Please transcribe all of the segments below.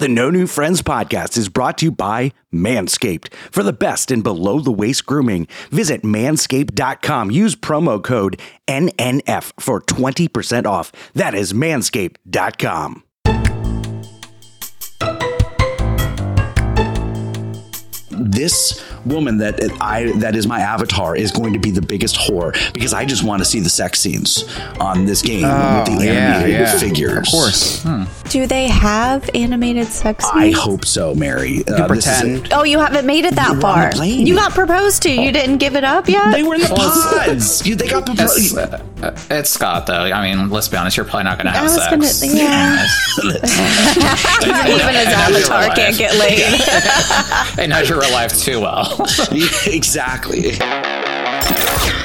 The No New Friends podcast is brought to you by Manscaped. For the best in below the waist grooming, visit manscaped.com. Use promo code NNF for 20% off. That is manscaped.com. This woman that I that is my avatar is going to be the biggest whore because I just want to see the sex scenes on this game with the animated figures. Oh, Of course. Do they have animated sex Scenes? I hope so, Mary. You Uh, can this is- pretend. Oh, you haven't made it that You on far. the plane. You got proposed to. You didn't give it up yet. They were in the pods. You, they got It's, proposed. uh, it's Scott, though. I mean, let's be honest. You're probably not going to have sex. gonna, yeah. Even his avatar can't get laid. It knows your real life too well. exactly.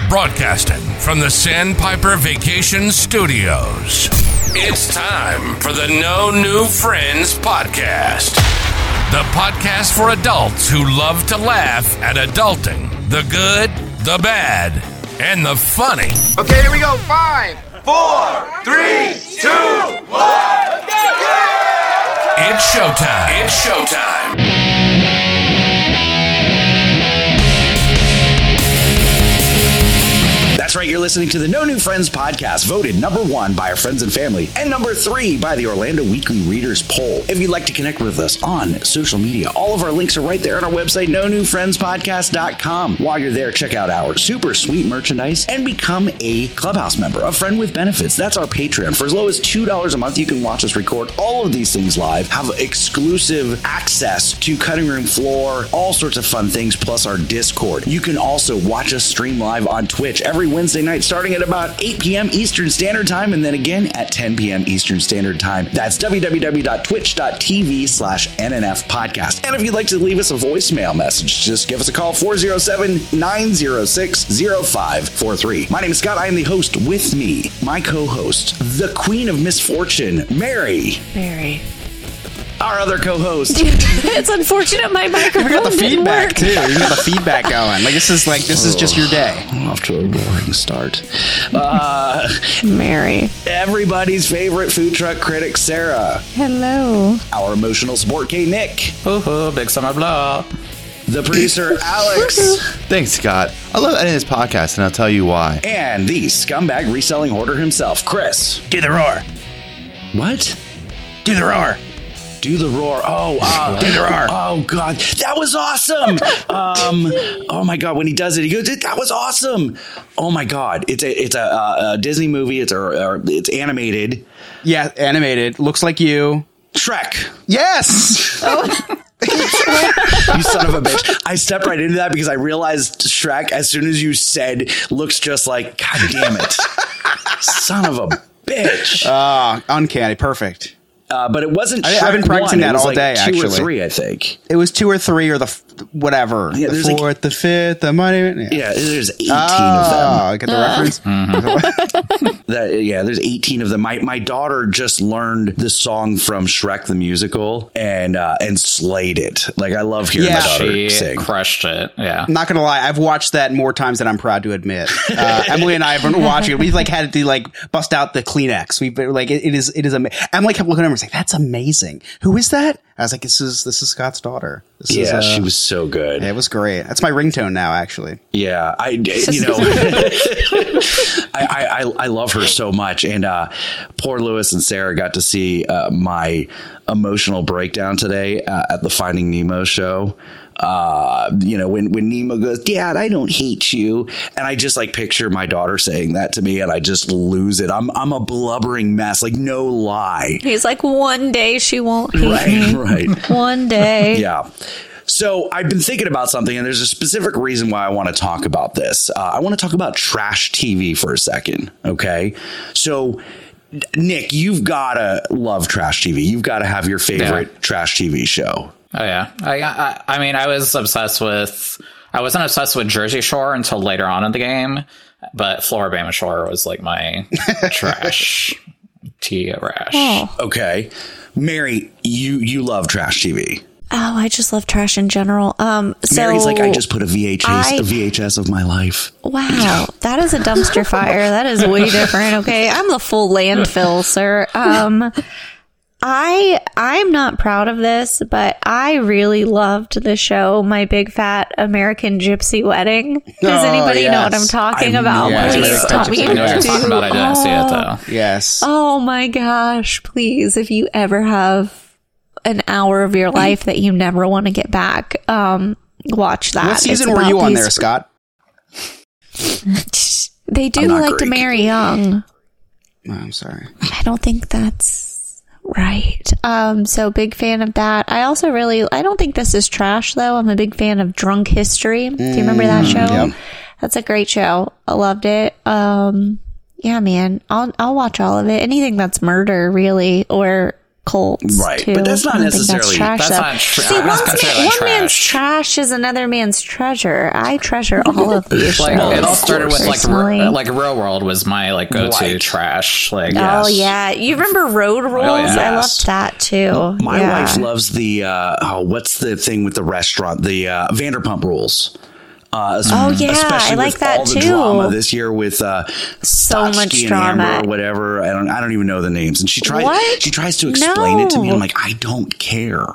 Broadcasting from the Sandpiper Vacation Studios. It's time for the No New Friends podcast. The podcast for adults who love to laugh at adulting the good, the bad, and the funny. Okay, here we go. Five, four, three, two, one. It's showtime. It's showtime. Right. You're listening to the No New Friends podcast, voted number one by our friends and family, and number three by the Orlando Weekly Readers poll. If you'd like to connect with us on social media, all of our links are right there on our website, no new friends podcast.com. While you're there, check out our super sweet merchandise and become a clubhouse member, a friend with benefits. That's our Patreon. For as low as $2 a month, you can watch us record all of these things live, have exclusive access to cutting room floor, all sorts of fun things, plus our Discord. You can also watch us stream live on Twitch every Wednesday night, starting at about 8 p.m. Eastern Standard Time, and then again at 10 p.m. Eastern Standard Time. That's www.twitch.tv slash NNF podcast. And if you'd like to leave us a voicemail message, just give us a call 407 906 0543. My name is Scott. I am the host with me, my co host, the queen of misfortune, Mary, Very. Our other co host. it's unfortunate my microphone We got the feedback too. You got the feedback going. Like this is like this is just your day. Off to a boring start. Uh, Mary. everybody's favorite food truck critic, Sarah. Hello. Our emotional support, K Nick. Hoo-hoo, big summer blow. The producer, Alex. Thanks, Scott. I love editing this podcast, and I'll tell you why. and the scumbag reselling hoarder himself, Chris. Do the roar. What? Do the roar. Do the roar. Oh, uh, Do the roar. Oh God, that was awesome. um, oh my God, when he does it, he goes, "That was awesome." Oh my God, it's a it's a, uh, a Disney movie. It's a uh, it's animated. Yeah, animated. Looks like you. Shrek. Yes. You son of a bitch. I stepped right into that because I realized Shrek as soon as you said looks just like God damn it. son of a bitch. Ah, uncanny. Perfect. Uh, but it wasn't. I- I've been practicing 1. that all like day, Two actually. or three, I think. It was two or three or the f- whatever. Yeah, the there's like- fourth, the fifth, the money. Yeah. Yeah, there's 18 Oh, of them. I get the reference. That, yeah, there's 18 of them. My my daughter just learned the song from Shrek the musical and uh, and slayed it. Like I love hearing Yeah. my daughter She sing. crushed it. Yeah. I'm not gonna lie, I've watched that more times than I'm proud to admit. Uh, Emily and I have been watching it. We've like had to like bust out the Kleenex. We've been like, it, it is, it is amazing. I'm like kept looking at her and was like, that's amazing. Who is that? I was like, this is this is Scott's daughter. This is, yeah, uh, she was so good. It was great. That's my ringtone now, actually. Yeah, I you know I, I I I love her so much, and uh, poor Lewis and Sarah got to see uh, my emotional breakdown today uh, at the Finding Nemo show. Uh, you know when when Nemo goes, Dad, I don't hate you, and I just like picture my daughter saying that to me, and I just lose it. I'm I'm a blubbering mess, like no lie. He's like, one day she won't hate Right, me. right. One day. Yeah. So I've been thinking about something, and there's a specific reason why I want to talk about this. Uh, I want to talk about trash TV for a second. Okay. So, Nick, you've got to love trash TV. You've got to have your favorite Yeah. trash TV show. Oh yeah. I, I I mean, I was obsessed with. I wasn't obsessed with Jersey Shore until later on in the game, but Floribama Shore was like my trash tea rash. Oh. Okay. Mary, you you love trash TV. Oh, I just love trash in general. Um, so Mary's like, I just put a VHS, I- a VHS of my life. Wow, that is a dumpster fire. That is way different. Okay, I'm the full landfill, sir. Um, I I'm not proud of this, but I really loved the show My Big Fat American Gypsy Wedding. Does Oh, anybody know what I'm talking I about? know Please American tell me. I know what you're talking about. I didn't see it though. Yes. Oh my gosh, please, if you ever have an hour of your life that you never want to get back, um, watch that. what season were you on these- there, Scott? They do I'm not like to marry young. Oh, I'm sorry. I don't think that's right. Um, so big fan of that. I also really, I don't think this is trash though. I'm a big fan of Drunk History. Do you remember that show? yep. That's a great show. I loved it. Um, yeah, man, I'll I'll watch all of it. Anything that's murder, really, or cults, Right, Too. but that's not I don't necessarily- trash. That's though. not tra- See, I'm not one's consider ma- one man's trash. trash is another man's treasure. I treasure all of these Like shows. it all started with like personally. Re- like Real World was my like go to Right. trash. Like Oh Yes. yeah, you remember Road Rules? I yes. loved that too. My yeah. wife loves the uh, oh, what's the thing with the restaurant? The uh, Vanderpump Rules. Uh, Oh, yeah, especially I like that too. drama this year with uh, So Stotsky much drama. Amber or whatever. I don't I don't even know the names. And she tries she tries to explain it to me. No. I'm like I don't care.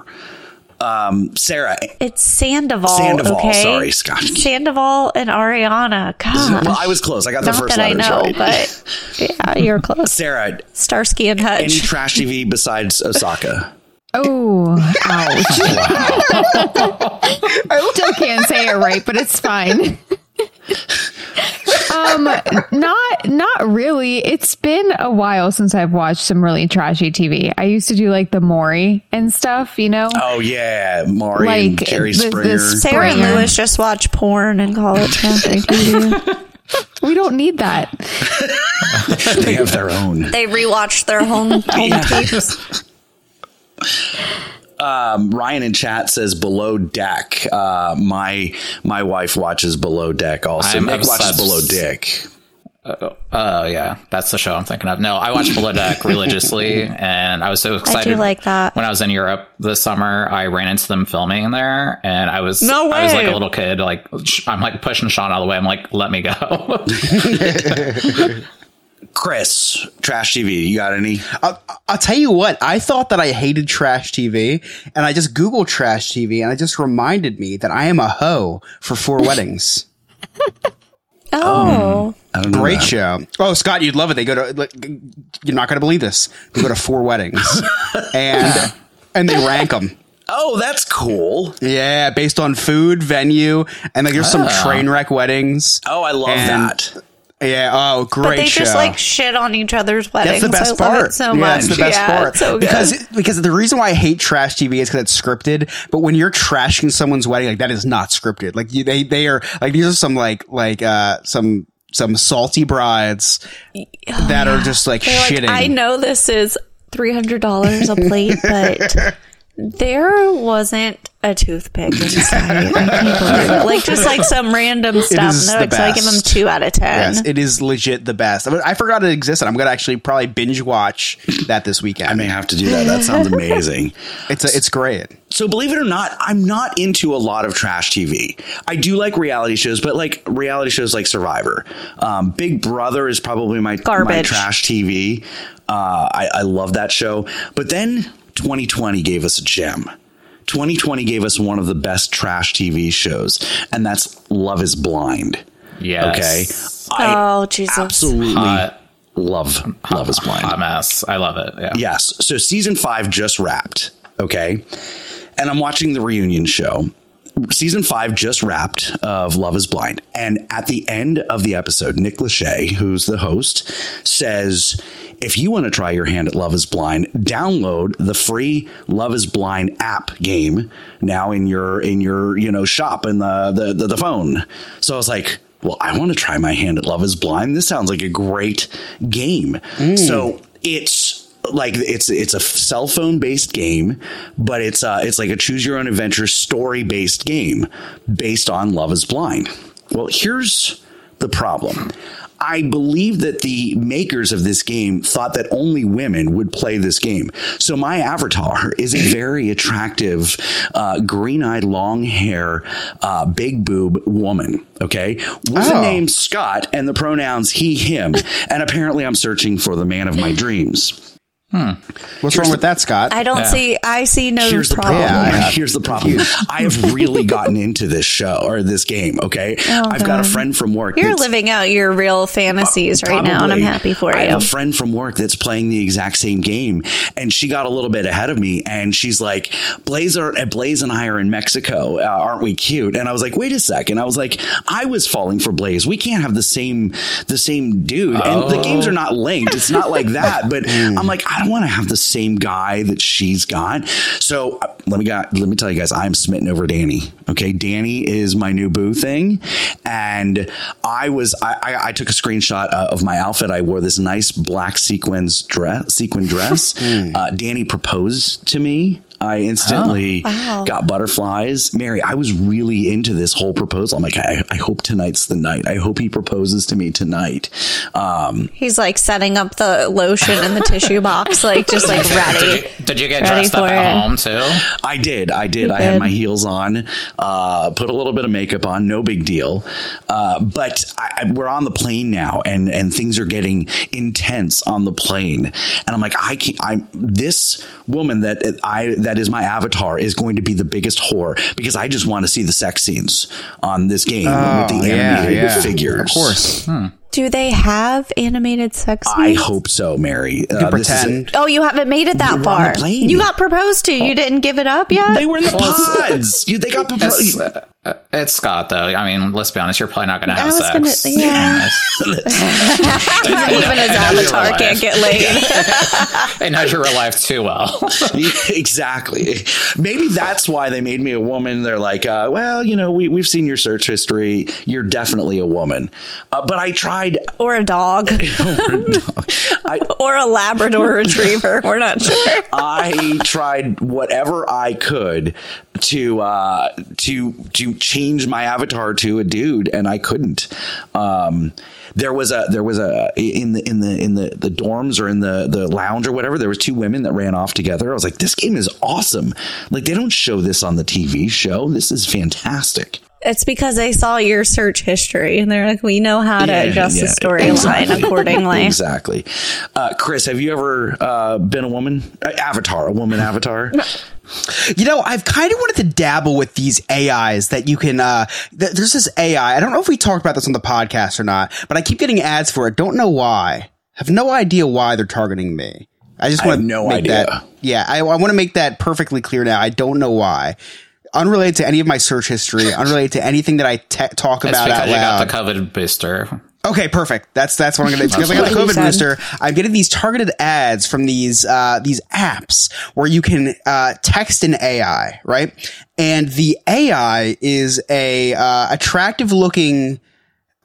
Um, Sarah, It's Sandoval. Sandoval, okay? sorry, Scott. Sandoval and Ariana. God. well, I was close. I got the Not first that I know, right. but yeah, you're close. Sarah, Starsky and Hutch. any trash TV besides Osaka? Oh, ouch. I still can't say it right, but it's fine. um, not not really. It's been a while since I've watched some really trashy TV. I used to do like the Maury and stuff, you know. Oh yeah, Maury and Like, Jerry the- the Springer. Sarah and Springer. Lewis just watch porn and call it trashy TV. We don't need that. they have their own. They rewatch their home home tapes. Um, Ryan in chat says below deck. Uh, my my wife watches below deck also. I'm Nick watches below dick. Oh yeah, that's the show I'm thinking of. No, I watched Below Deck religiously, and I was so excited. I like that. When I was in Europe this summer, I ran into them filming there, and I was No way. I was like a little kid, like I'm like pushing Sean out of the way. I'm like, let me go. Chris, trash TV. You got any? I'll, I'll tell you what. I thought that I hated trash TV, and I just googled trash TV, and it just reminded me that I am a hoe for four weddings. Oh. Um, I don't. Great that. show. Oh, Scott, you'd love it. They go to. like, You're not going to believe this. They go to four weddings, and and they rank them. Oh, that's cool. Yeah, based on food, venue, and like there's some ah. train wreck weddings. Oh, I love And- that. Yeah. Oh, great But they show. just like shit on each other's weddings. That's the best I love part. It so yeah, much. that's the best Yeah, part. it's so good. because because the reason why I hate trash TV is because it's scripted. But when you're trashing someone's wedding, like that is not scripted. Like you, they they are like these are some like like uh some some salty brides that are just like They're like, shitting. I know this is three hundred dollars a plate, but there wasn't a toothpick inside. I can't. Like just like some random stuff. is No, the it's I give them two out of ten. Yes, it is legit the best. I, mean, I forgot it existed. I'm gonna actually probably binge watch that this weekend. I may have to do that. That sounds amazing. it's a, it's great. So believe it or not, I'm not into a lot of trash TV. I do like reality shows, but like reality shows like Survivor. Um, Big Brother is probably my, my trash TV. Uh, I, I love that show. But then 2020 gave us a gem. 2020 gave us one of the best trash TV shows, and that's Love is Blind. yes. Okay. I oh Jesus! absolutely Hot. love Love is Blind. hot mess. I love it. Yeah. Yes. So season five just wrapped. Okay. And I'm watching the reunion show. Season five just wrapped of Love is Blind. And at the end of the episode, Nick Lachey, who's the host, says, if you want to try your hand at Love is Blind, download the free Love is Blind app game now in your in your, you know, shop in the the, the, the phone. So I was like, well, I want to try my hand at Love is Blind. This sounds like a great game. So it's like it's it's a cell phone based game, but it's uh it's like a choose your own adventure story based game based on Love is Blind. Well, here's the problem. I believe that the makers of this game thought that only women would play this game. So my avatar is a very attractive, uh, green-eyed, long hair, uh, big boob woman. Okay, with the Oh. name Scott and the pronouns he, him, and apparently I'm searching for the man of my dreams. What's wrong with that, Scott? I don't Yeah. see. I see no Here's the problem. problem. Yeah, Here's the problem. I have really gotten into this show or this game. Okay, I've got a friend from work. You're living out your real fantasies right now, and I'm happy for I you. I have a friend from work that's playing the exact same game, and she got a little bit ahead of me, and she's like, "Blazer, are, uh, Blaze and I are in Mexico, uh, aren't we cute?" And I was like, "Wait a second. I was like, "I was falling for Blaze. We can't have the same the same dude." And the games are not linked. It's not like that. But I'm like, I don't want to have the same guy that she's got. So let me got, let me tell you guys, I'm smitten over Danny. Okay, Danny is my new boo thing, and I was I, I, I took a screenshot uh, of my outfit. I wore this nice black sequins dress, sequin dress. uh, Danny proposed to me. I instantly got butterflies. Mary, I was really into this whole proposal. I'm like, I, I hope tonight's the night. I hope he proposes to me tonight. Um, He's like setting up the lotion in the tissue box, like just like ready. Did you, did you get dressed up at it. home too? I did. I did. You I had my heels on, uh, put a little bit of makeup on, no big deal. Uh, but I, I- we're on the plane now, and and things are getting intense on the plane. And I'm like, I can't. I this woman that I that is my avatar is going to be the biggest whore because I just want to see the sex scenes on this game with the Oh, yeah, animated yeah. figures. Of course. Do they have animated sex I hope so, Mary. Uh, this is a- Pretend. Oh, you haven't made it that We're on far. the plane. You got proposed to. You didn't give it up yet. they were in the pods. You- they got It's, proposed. Uh, it's Scott though. I mean, let's be honest. You're probably not going to have sex. gonna, yeah. Even his avatar can't get laid. They know your real life too well. exactly. Maybe that's why they made me a woman. They're like, uh, well, you know, we, we've seen your search history. You're definitely a woman. Uh, but I tried. or a dog, I, or a Labrador Retriever. We're not sure. I tried whatever I could to uh, to to change my avatar to a dude, and I couldn't. Um, there was a there was a in the in the in the the dorms or in the the lounge or whatever. There was two women that ran off together. I was like, this game is awesome. Like they don't show this on the TV show. This is fantastic. It's because they saw your search history and they're like, we know how to Yeah, adjust yeah, the storyline exactly. accordingly. Exactly. Uh, Chris, have you ever uh, been a woman? Uh, avatar, a woman avatar? You know, I've kind of wanted to dabble with these AIs that you can. Uh, th- there's this AI. I don't know if we talked about this on the podcast or not, but I keep getting ads for it. Don't know why. Have no idea why they're targeting me. I just want to no make idea. that. Yeah, I, I want to make that perfectly clear now. I don't know why. Unrelated to any of my search history, unrelated to anything that I te- talk it's about out because you loud. got the COVID booster. Okay, perfect. That's that's what I'm gonna do. because I got the what you COVID booster. I'm getting these targeted ads from these uh, these apps where you can uh, text an AI, right? And the AI is a uh, attractive looking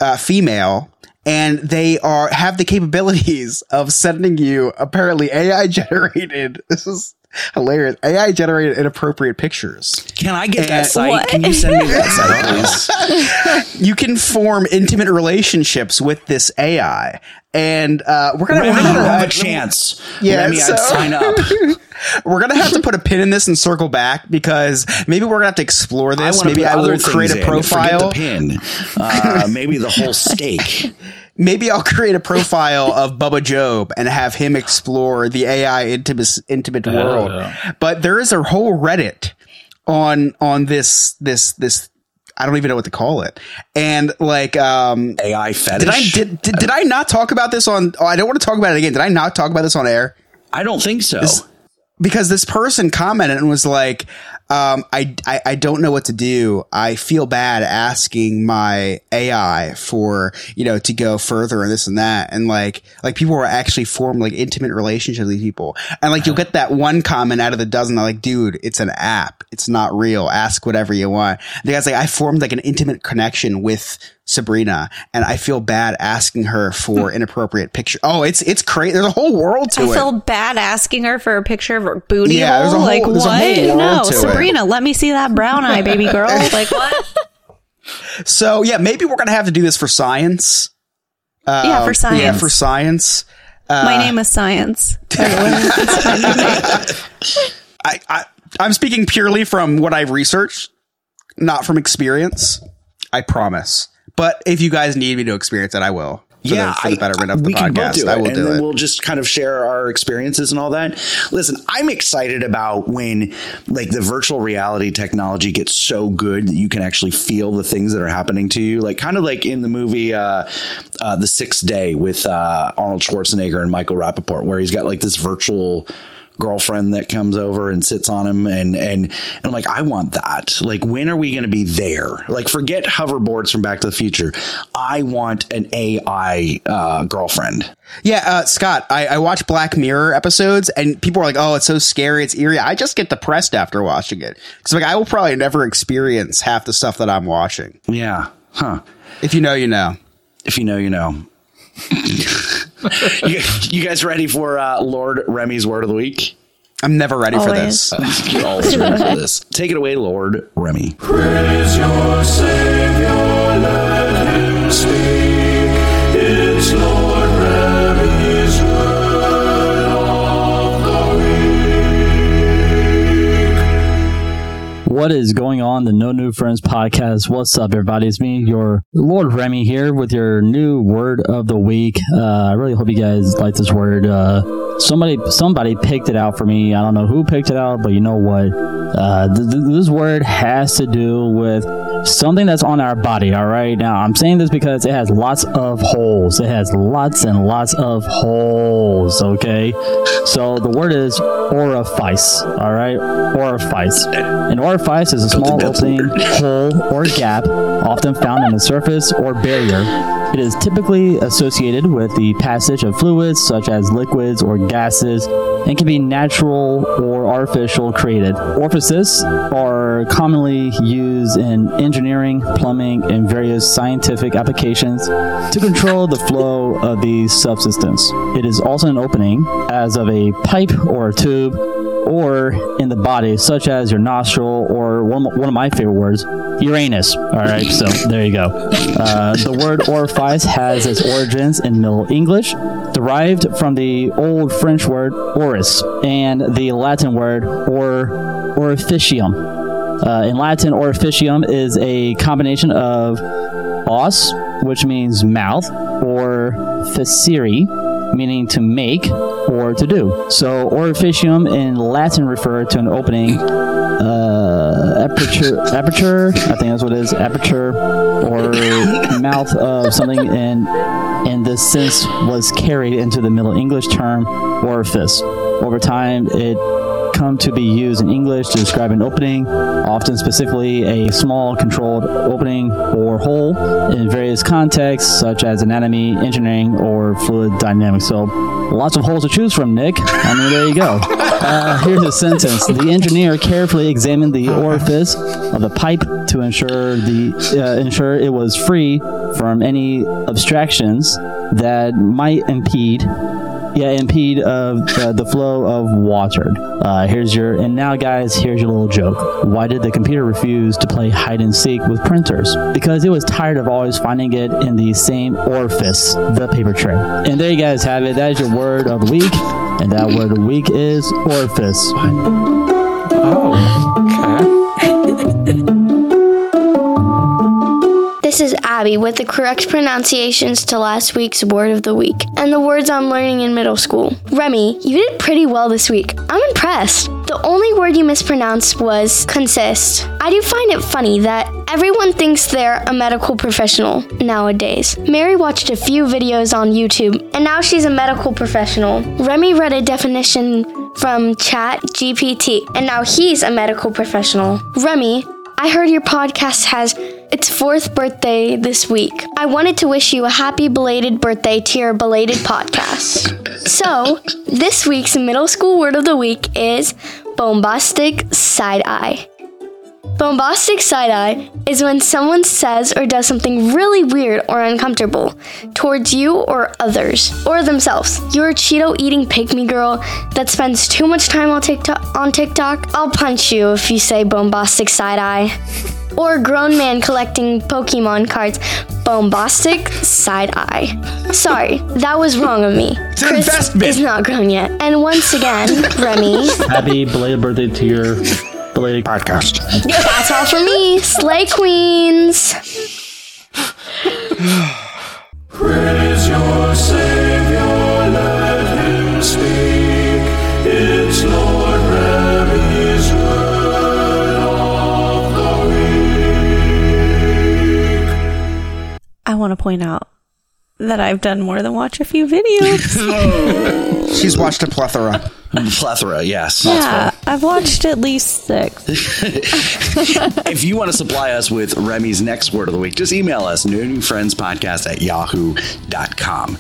uh, female, and they are have the capabilities of sending you apparently AI generated. This is hilarious. AI generated inappropriate pictures. Can I get that site? What? Can you send me that site, please? You can form intimate relationships with this AI, and uh, we're gonna Remy, we're gonna have a chance. Yeah, Remy, so- I'd sign up. We're gonna have to put a pin in this and circle back because maybe we're gonna have to explore this. wanna maybe I will create things a in. Forget profile. the pin. Uh, maybe the whole steak. Maybe I'll create a profile of Bubba Job and have him explore the AI intimate intimate world. But there is a whole Reddit on on this this this. I don't even know what to call it. And like, um, AI fetish. did I did, did did I not talk about this on? Oh, I don't want to talk about it again. Did I not talk about this on air? I don't think so. because this person commented and was like, um, I, I, I don't know what to do. I feel bad asking my AI for, you know, to go further and this and that. And like, like people were actually formed like intimate relationships with these people. And like, you'll get that one comment out of the dozen. Like, dude, it's an app. It's not real. Ask whatever you want. The guy's like, I formed like an intimate connection with Sabrina and I feel bad asking her for inappropriate picture. Oh, it's, it's crazy. There's a whole world to I it. feel bad asking her for a picture of her booty Yeah, there's a whole- like there's a what? whole world no, to it. Sabrina, let me see that brown eye, baby girl. Like what? So yeah, maybe we're gonna have to do this for science. Uh, Yeah, for science. Yeah, for science. My name is Science. by the way. That's my new name. I, I I'm speaking purely from what I've researched, not from experience. I promise. But if you guys need me to experience it, I will. yeah, the, for the betterment of the we can both do it, I will and do then it. we'll just kind of share our experiences and all that. Listen, I'm excited about when like the virtual reality technology gets so good that you can actually feel the things that are happening to you, like kind of like in the movie uh, uh, The Sixth Day with uh, Arnold Schwarzenegger and Michael Rapaport, where he's got like this virtual girlfriend that comes over and sits on him and and and I'm like I want that. Like when are we going to be there? Like forget hoverboards from back to the future. I want an AI uh, girlfriend. Yeah, uh, Scott, I, I watch Black Mirror episodes, and people are like, "Oh, it's so scary, it's eerie." I just get depressed after watching it. Because, like, I will probably never experience half the stuff that I'm watching. yeah huh. If you know, you know. if you know you know you, you guys ready for uh, Lord Remy's word of the week I'm never ready for this. you're always ready for this take it away Lord Remy Praise your Savior, let him speak. What is going on? The No New Friends podcast. What's up, everybody? It's me, your Lord Remy here with your new word of the week. Uh, I really hope you guys like this word. Uh, somebody, somebody picked it out for me. I don't know who picked it out, but you know what? Uh, th- th- this word has to do with something that's on our body. All right. Now, I'm saying this because it has lots of holes. It has lots and lots of holes. Okay. So the word is orifice. All right. Orifice. An orifice is a small opening, hole, or gap, often found in the surface or barrier. It is typically associated with the passage of fluids such as liquids or gases and can be natural or artificial created. Orifices are commonly used in engineering, plumbing, and various scientific applications to control the flow of these substance. It is also an opening, as of a pipe or a tube, or in the body, such as your nostril, or one, one of my favorite words, Uranus. All right, so there you go. Uh, the word orifice has its origins in Middle English, derived from the Old French word oris and the Latin word or orificium. Uh, in Latin, orificium is a combination of os, which means mouth, or facere, meaning to make or to do. So orificium in Latin refer to an opening, uh, aperture, aperture. I think that's what it is, aperture, or mouth of something. And and this sense was carried into the Middle English term orifice. Over time, it come to be used in English to describe an opening, often specifically a small controlled opening or hole in various contexts such as anatomy, engineering, or fluid dynamics. So lots of holes to choose from, Nick. I mean, there you go. Uh, here's a sentence. The engineer carefully examined the orifice of the pipe to ensure the uh, ensure it was free from any abstractions that might impede yeah, impede of uh, the flow of water. Uh, here's your and now, guys, here's your little joke. Why did the computer refuse to play hide and seek with printers? Because it was tired of always finding it in the same orifice, the paper tray. And there you guys have it. That is your word of the week, and that word of the week is orifice. This is Abby with the correct pronunciations to last week's word of the week and the words I'm learning in middle school. Remy, you did pretty well this week. I'm impressed. The only word you mispronounced was consist. I do find it funny that everyone thinks they're a medical professional nowadays. Mary watched a few videos on YouTube and now she's a medical professional. Remy read a definition from Chat GPT and now he's a medical professional. Remy, I heard your podcast has its fourth birthday this week. I wanted to wish you a happy belated birthday to your belated podcast. So, this week's middle school word of the week is bombastic side eye. Bombastic side eye is when someone says or does something really weird or uncomfortable towards you or others or themselves. You're a Cheeto eating pygmy girl that spends too much time on TikTok. On TikTok, I'll punch you if you say bombastic side eye. Or a grown man collecting Pokemon cards, bombastic side eye. Sorry, that was wrong of me. an Chris investment. is not grown yet. And once again, Remy, Happy belated birthday to your belated podcast that's all for me. Slay Queens. want to point out that I've done more than watch a few videos. She's watched a plethora. Plethora, yes. yeah, I've watched at least six. if you want to supply us with Remy's next word of the week, just email us, no new friends podcast at yahoo.com.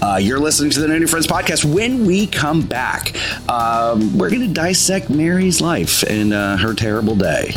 Uh, you're listening to the No New Friends podcast. When we come back, um, we're going to dissect Mary's life and uh, her terrible day.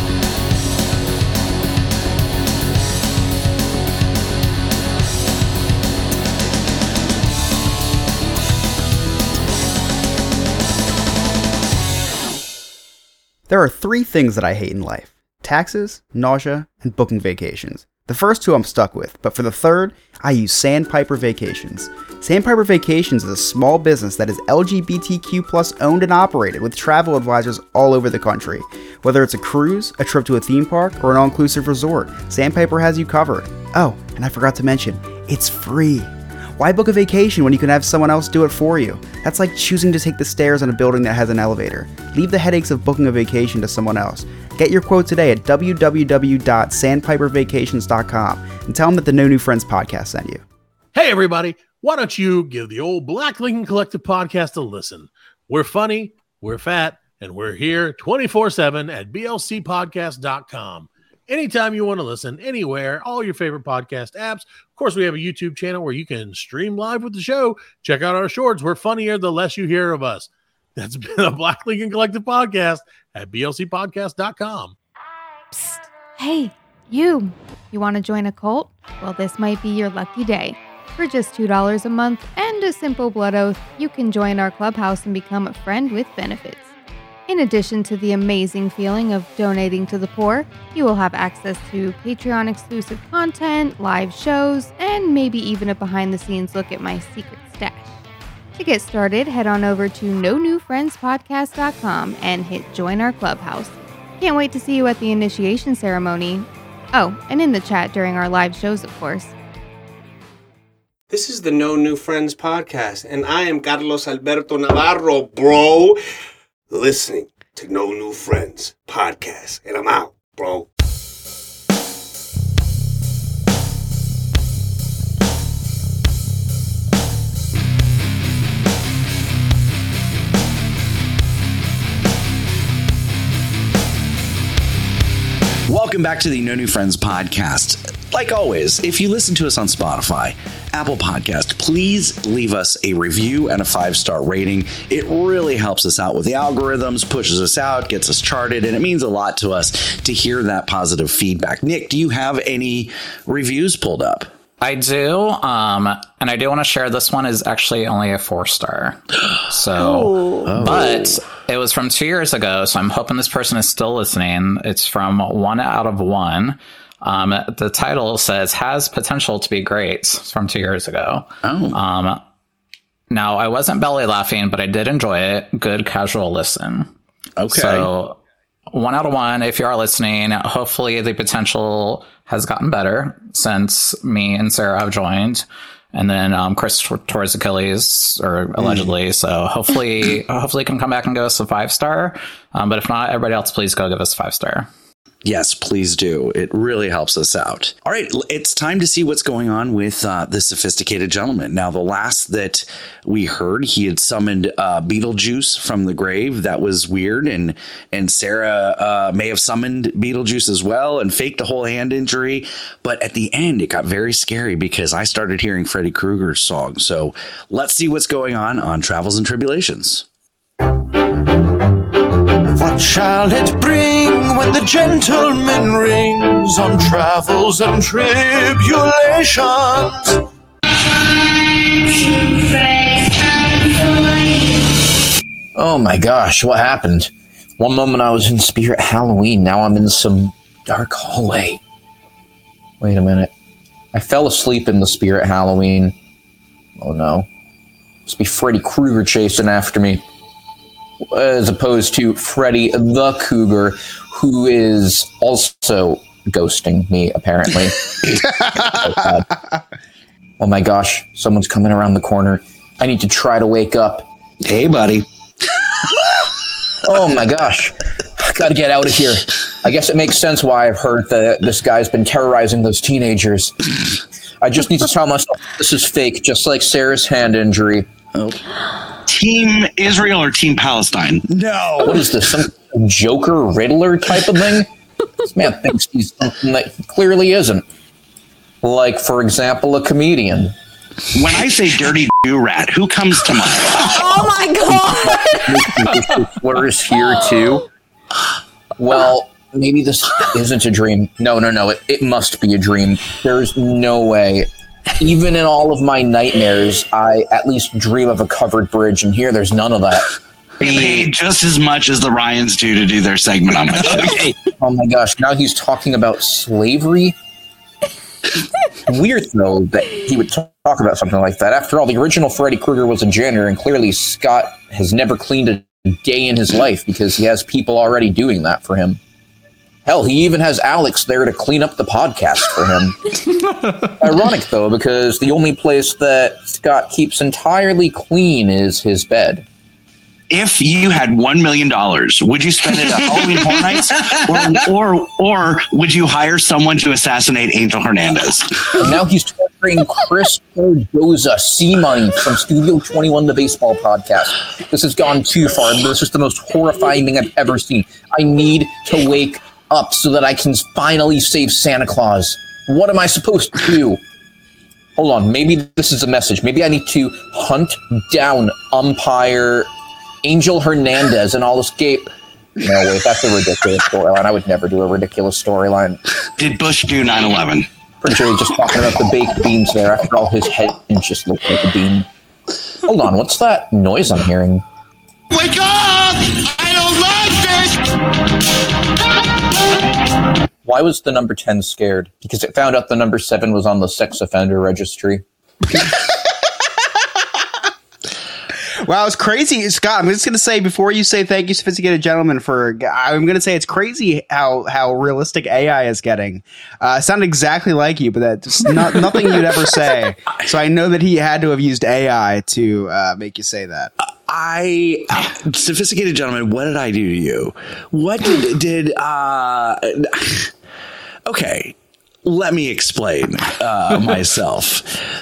There are three things that I hate in life taxes, nausea, and booking vacations. The first two I'm stuck with, but for the third, I use Sandpiper Vacations. Sandpiper Vacations is a small business that is LGBTQ plus owned and operated with travel advisors all over the country. Whether it's a cruise, a trip to a theme park, or an all inclusive resort, Sandpiper has you covered. Oh, and I forgot to mention, it's free. Why book a vacation when you can have someone else do it for you? That's like choosing to take the stairs in a building that has an elevator. Leave the headaches of booking a vacation to someone else. Get your quote today at www.sandpipervacations.com and tell them that the No New Friends podcast sent you. Hey, everybody, why don't you give the old Black Lincoln Collective podcast a listen? We're funny, we're fat, and we're here 24 7 at blcpodcast.com. Anytime you want to listen, anywhere, all your favorite podcast apps. Of course, we have a YouTube channel where you can stream live with the show. Check out our shorts. We're funnier the less you hear of us. That's been a Black Lincoln Collective podcast at blcpodcast.com. Hey, you. You want to join a cult? Well, this might be your lucky day. For just $2 a month and a simple blood oath, you can join our clubhouse and become a friend with benefits. In addition to the amazing feeling of donating to the poor, you will have access to Patreon exclusive content, live shows, and maybe even a behind the scenes look at my secret stash. To get started, head on over to no new friends podcast.com and hit join our clubhouse. Can't wait to see you at the initiation ceremony. Oh, and in the chat during our live shows, of course. This is the No New Friends podcast, and I am Carlos Alberto Navarro, bro. Listening to No New Friends podcast, and I'm out, bro. Welcome back to the No New Friends podcast. Like always, if you listen to us on Spotify, Apple Podcast, please leave us a review and a five star rating. It really helps us out with the algorithms, pushes us out, gets us charted, and it means a lot to us to hear that positive feedback. Nick, do you have any reviews pulled up? I do. Um, and I do want to share this one is actually only a four star. So, Oh. but it was from two years ago. So I'm hoping this person is still listening. It's from one out of one. Um, the title says has potential to be great. From two years ago. Oh. Um, now I wasn't belly laughing, but I did enjoy it. Good casual listen. Okay. So one out of one. If you are listening, hopefully the potential has gotten better since me and Sarah have joined. And then um, Chris towards Achilles, or allegedly. So hopefully, hopefully, can come back and give us a five star. Um, but if not, everybody else, please go give us a five star. Yes, please do. It really helps us out. All right, it's time to see what's going on with uh, the sophisticated gentleman. Now, the last that we heard, he had summoned uh, Beetlejuice from the grave. That was weird, and and Sarah uh, may have summoned Beetlejuice as well and faked the whole hand injury. But at the end, it got very scary because I started hearing Freddy Krueger's song. So let's see what's going on on Travels and Tribulations. What shall it bring when the gentleman rings on travels and tribulations? Oh my gosh, what happened? One moment I was in Spirit Halloween, now I'm in some dark hallway. Wait a minute. I fell asleep in the Spirit Halloween. Oh no. Must be Freddy Krueger chasing after me. As opposed to Freddy the Cougar, who is also ghosting me, apparently. oh, Oh my gosh, someone's coming around the corner. I need to try to wake up. Hey, buddy. oh my gosh. I gotta get out of here. I guess it makes sense why I've heard that this guy's been terrorizing those teenagers. I just need to tell myself this is fake, just like Sarah's hand injury. Oh. Team Israel or Team Palestine? No. What is this? Some Joker Riddler type of thing? this man thinks he's something that he clearly isn't. Like, for example, a comedian. When I say dirty do rat, who comes to mind? Oh my god! slurs here too. Well, maybe this isn't a dream. No, no, no. It, it must be a dream. There's no way. Even in all of my nightmares, I at least dream of a covered bridge, and here there's none of that. Paid just as much as the Ryans do to do their segment on my show. Oh my gosh, now he's talking about slavery? Weird, though, that he would talk about something like that. After all, the original Freddy Krueger was a janitor, and clearly Scott has never cleaned a day in his life because he has people already doing that for him. Hell, he even has Alex there to clean up the podcast for him. Ironic, though, because the only place that Scott keeps entirely clean is his bed. If you had one million dollars, would you spend it on Halloween Horror Nights, or, or or would you hire someone to assassinate Angel Hernandez? And now he's torturing Chris Cardoza, C Money from Studio 21, the baseball podcast. This has gone too far. This is the most horrifying thing I've ever seen. I need to wake up so that I can finally save Santa Claus. What am I supposed to do? Hold on, maybe this is a message. Maybe I need to hunt down umpire Angel Hernandez and I'll escape. No, wait, that's a ridiculous storyline. I would never do a ridiculous storyline. Did Bush do 9/11? Pretty sure he's just talking about the baked beans there. After all, his head just looked like a bean. Hold on, what's that noise I'm hearing? Wake up! I don't like this! Why was the number 10 scared? Because it found out the number 7 was on the sex offender registry. Wow, it's crazy, Scott. I'm just gonna say before you say thank you, sophisticated gentleman, for I'm gonna say it's crazy how how realistic AI is getting. Uh, it sounded exactly like you, but that's not nothing you'd ever say. So I know that he had to have used AI to uh, make you say that. I, sophisticated gentleman, what did I do to you? What did, did uh, okay. Let me explain uh, myself.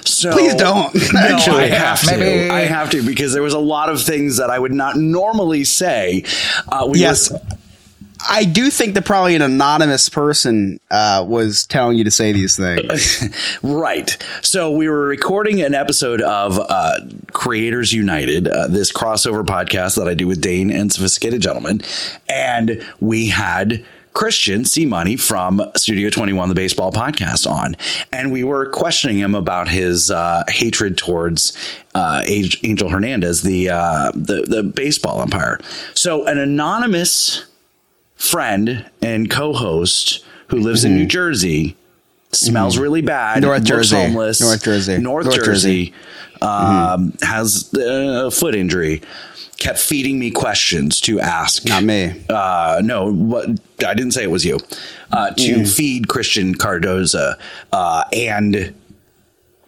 So Please don't, No, actually. I have to. Maybe. I have to because there was a lot of things that I would not normally say. Uh, we yes. were- I do think that probably an anonymous person uh, was telling you to say these things. right. So we were recording an episode of uh, Creators United, uh, this crossover podcast that I do with Dane and Sophisticated Gentlemen, and we had. Christian C Money from Studio 21, the baseball podcast, on. And we were questioning him about his uh, hatred towards uh, Angel Hernandez, the, uh, the, the baseball umpire. So, an anonymous friend and co host who lives in New Jersey smells Mhm. really bad. North Jersey. homeless. North Jersey. North, North Jersey. Jersey. Mm-hmm. Um, Has a foot injury. Kept feeding me questions to ask. Not me. Uh, no, what I didn't say it was you. Uh, to Mm. feed Christian Cardoza, uh, and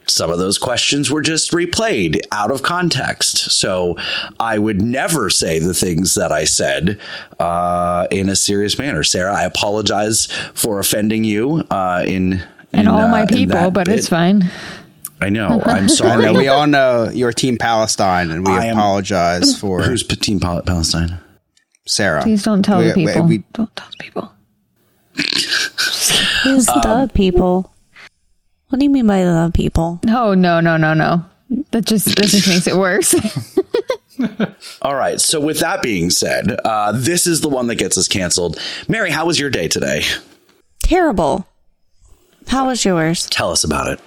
some of those questions were just replayed out of context. So I would never say the things that I said uh, in a serious manner. Sarah, I apologize for offending you uh, in And in, all uh, my people, that but it's fine. I know. I'm I sorry. know we all know you're Team Palestine, and we I am- apologize for Who's Team Pal- Palestine? Sarah. Please don't tell the We- we- people. we- don't tell the people. Who's Um, the people? What do you mean by the people? No, no, no, no, no. That just that just makes it worse. All right. So with that being said, uh, this is the one that gets us canceled. Mary, how was your day today? Terrible. How was yours? Tell us about it.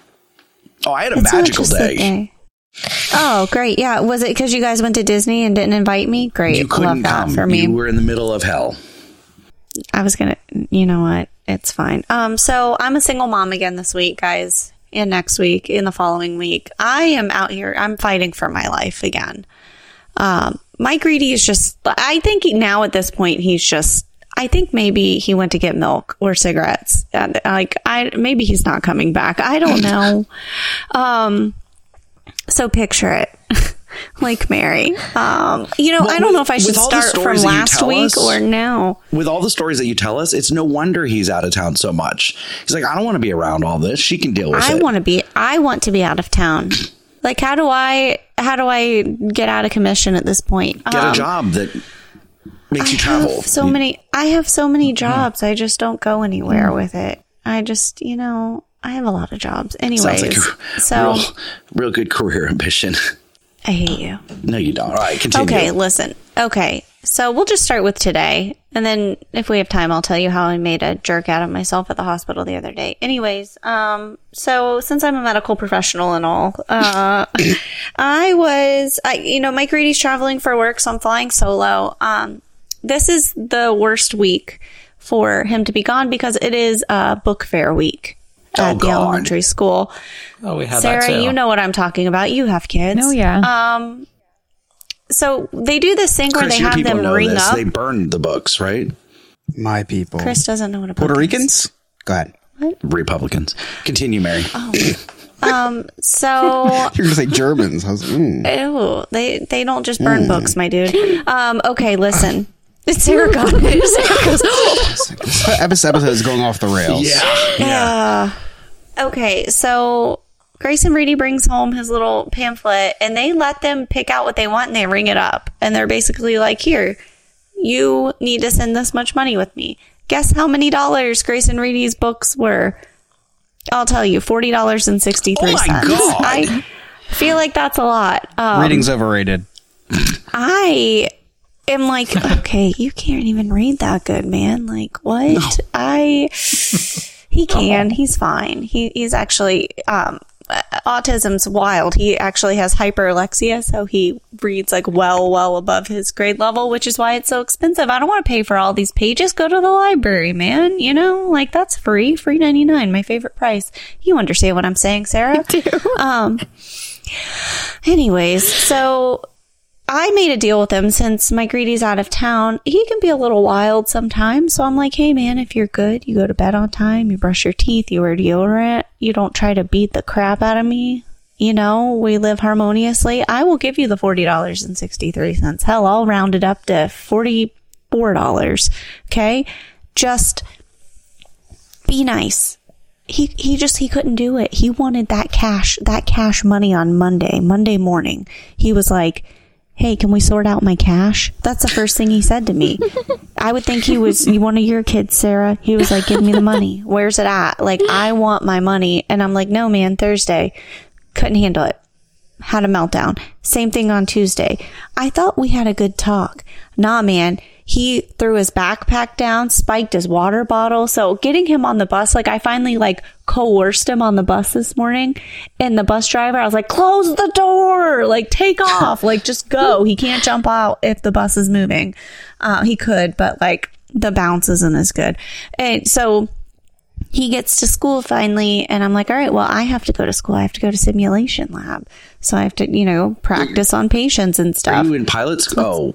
Oh, I had a It's magical day. day. Oh, great. Yeah. Was it because you guys went to Disney and didn't invite me? Great. You couldn't Love that come. for me. You were in the middle of hell. I was gonna, you know what? It's fine. Um, so I'm a single mom again this week, guys, and next week, in the following week. I am out here. I'm fighting for my life again. Um, Mike Greedy is just. I think he- now at this point he's just. I think maybe he went to get milk or cigarettes, and like I maybe he's not coming back. I don't know. um, so picture it. like Mary. Um, you know, Well, I don't with- know if I should with all the start from you last week us- or now. With all the stories that you tell us, it's no wonder he's out of town so much. He's like, I don't want to be around all this. She can deal with I it. want to be. I want to be out of town. Like, how do I? How do I get out of commission at this point? Get Um, a job that makes you travel. so many. I have so many jobs. I just don't go anywhere with it. I just, you know, I have a lot of jobs. Anyways, like so real, real good career ambition. I hate you. No, you don't. All right, continue. Okay, listen. Okay, so we'll just start with today, and then if we have time, I'll tell you how I made a jerk out of myself at the hospital the other day. Anyways, um, so since I'm a medical professional and all, uh, I was, I, you know, Mike Reedy's traveling for work, so I'm flying solo. Um, this is the worst week for him to be gone because it is uh, book fair week at the elementary school. Oh, we had Sarah, that too. you know what I'm talking about. You have kids. Oh, yeah. Um, so they do this thing where they your have them know ring this. up. They burn the books, right? My people. Chris doesn't know what a Puerto book is. Ricans? Go ahead. Republicans. Continue, Mary. Um, so You're going to say Germans. I was, mm. ew, they they don't just burn Mm. books, my dude. Um, okay, listen. Sarah got it. Sarah goes, This episode is going off the rails. Yeah. okay, so Grayson Reedy brings home his little pamphlet and they let them pick out what they want and they ring it up. And they're basically like, here, you need to send this much money with me. Guess how many dollars Grayson Reedy's books were? I'll tell you, forty dollars and sixty three cents. God. I feel like that's a lot. Um, Reading's overrated. I am like, okay, you can't even read that good, man. Like, what? I he can. He's fine. He he's actually um autism's wild. He actually has hyperlexia, so he reads like well, well above his grade level, which is why it's so expensive. I don't want to pay for all these pages. Go to the library, man. You know, like that's free, free ninety nine, my favorite price. You understand what I'm saying, Sarah? I do. Um. Anyways, so I made a deal with him since Mike Reedy's out of town. He can be a little wild sometimes. So I'm like, hey, man, if you're good, you go to bed on time, you brush your teeth, you wear deodorant, you don't try to beat the crap out of me. You know, we live harmoniously. I will give you the $40.63. Hell, I'll round it up to $44. Okay. Just be nice. He, he just he couldn't do it. He wanted that cash that cash money on Monday Monday morning. He was like, hey, can we sort out my cash? That's the first thing he said to me. I would think he was one of your kids, Sarah. He was like, give me the money. Where's it at? Like, I want my money. And I'm like, no, man, Thursday. Couldn't handle it. Had a meltdown. Same thing on Tuesday. I thought we had a good talk. Nah, man. He threw his backpack down, spiked his water bottle. So getting him on the bus, like I finally like coerced him on the bus this morning. And the bus driver, I was like, close the door, like take off, like just go. He can't jump out if the bus is moving. Uh, he could, but like the bounce isn't as good. And so he gets to school finally and i'm like all right well i have to go to school i have to go to simulation lab so i have to you know practice on patients and stuff Are you in pilots? Oh,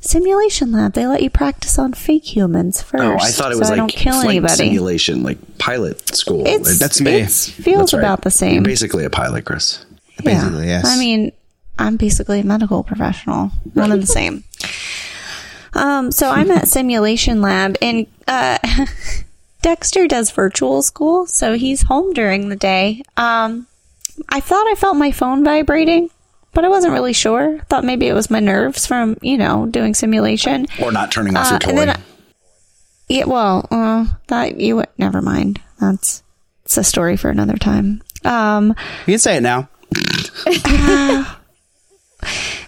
simulation lab they let you practice on fake humans first oh, I thought it was so like i don't kill flight anybody simulation, like pilot school. It's- That's me. it's- feels That's right. about the same You're basically a pilot, Chris. Basically, yes. I mean, I'm basically a medical professional. One and the same. Um, so I'm at simulation lab and uh Dexter does virtual school, so he's home during the day. Um I thought I felt my phone vibrating, but I wasn't really sure. Thought maybe it was my nerves from, you know, doing simulation. Or not turning off Uh, your toy. and then I- yeah, well, uh, that you never mind. That's it's a story for another time. Um, you can say it now.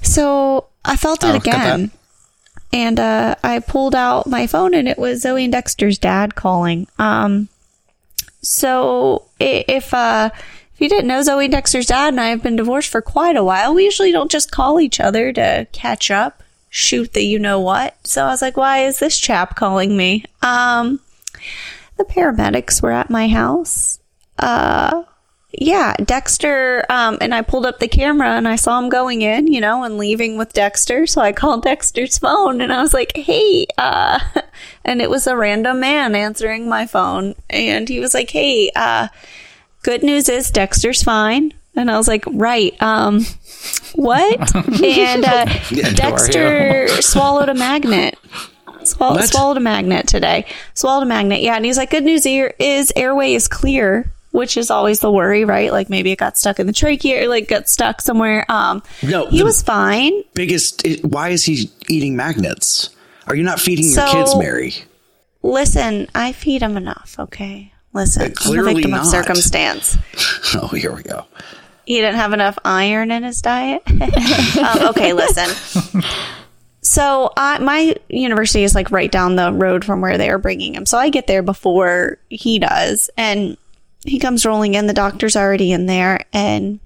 so I felt it Oh, again, and uh, I pulled out my phone, and it was Zoe and Dexter's dad calling. Um, so if uh, if you didn't know, Zoe Dexter's dad and I have been divorced for quite a while. We usually don't just call each other to catch up, shoot the you know what. So I was like, why is this chap calling me? Um, the paramedics were at my house. Uh, yeah, Dexter, um, and I pulled up the camera and I saw him going in, you know, and leaving with Dexter. So I called Dexter's phone and I was like, hey, uh, and it was a random man answering my phone. And he was like, hey, uh, good news is Dexter's fine. And I was like, right. Um, what? and uh, Yeah, Dexter swallowed a magnet. Swall- What? swallowed a magnet today. Swallowed a magnet. Yeah. And he's like, good news here is airway is clear, which is always the worry, right? Like maybe it got stuck in the trachea or like got stuck somewhere. Um, No, he was fine. Biggest. Why is he eating magnets? Are you not feeding your So- kids, Mary? Listen, I feed him enough. Okay. Listen, I'm a victim not. of circumstance. Oh, here we go. he didn't have enough iron in his diet. um, okay, listen. So I, my university is like right down the road from where they are bringing him. So I get there before he does, and he comes rolling in. The doctor's already in there, and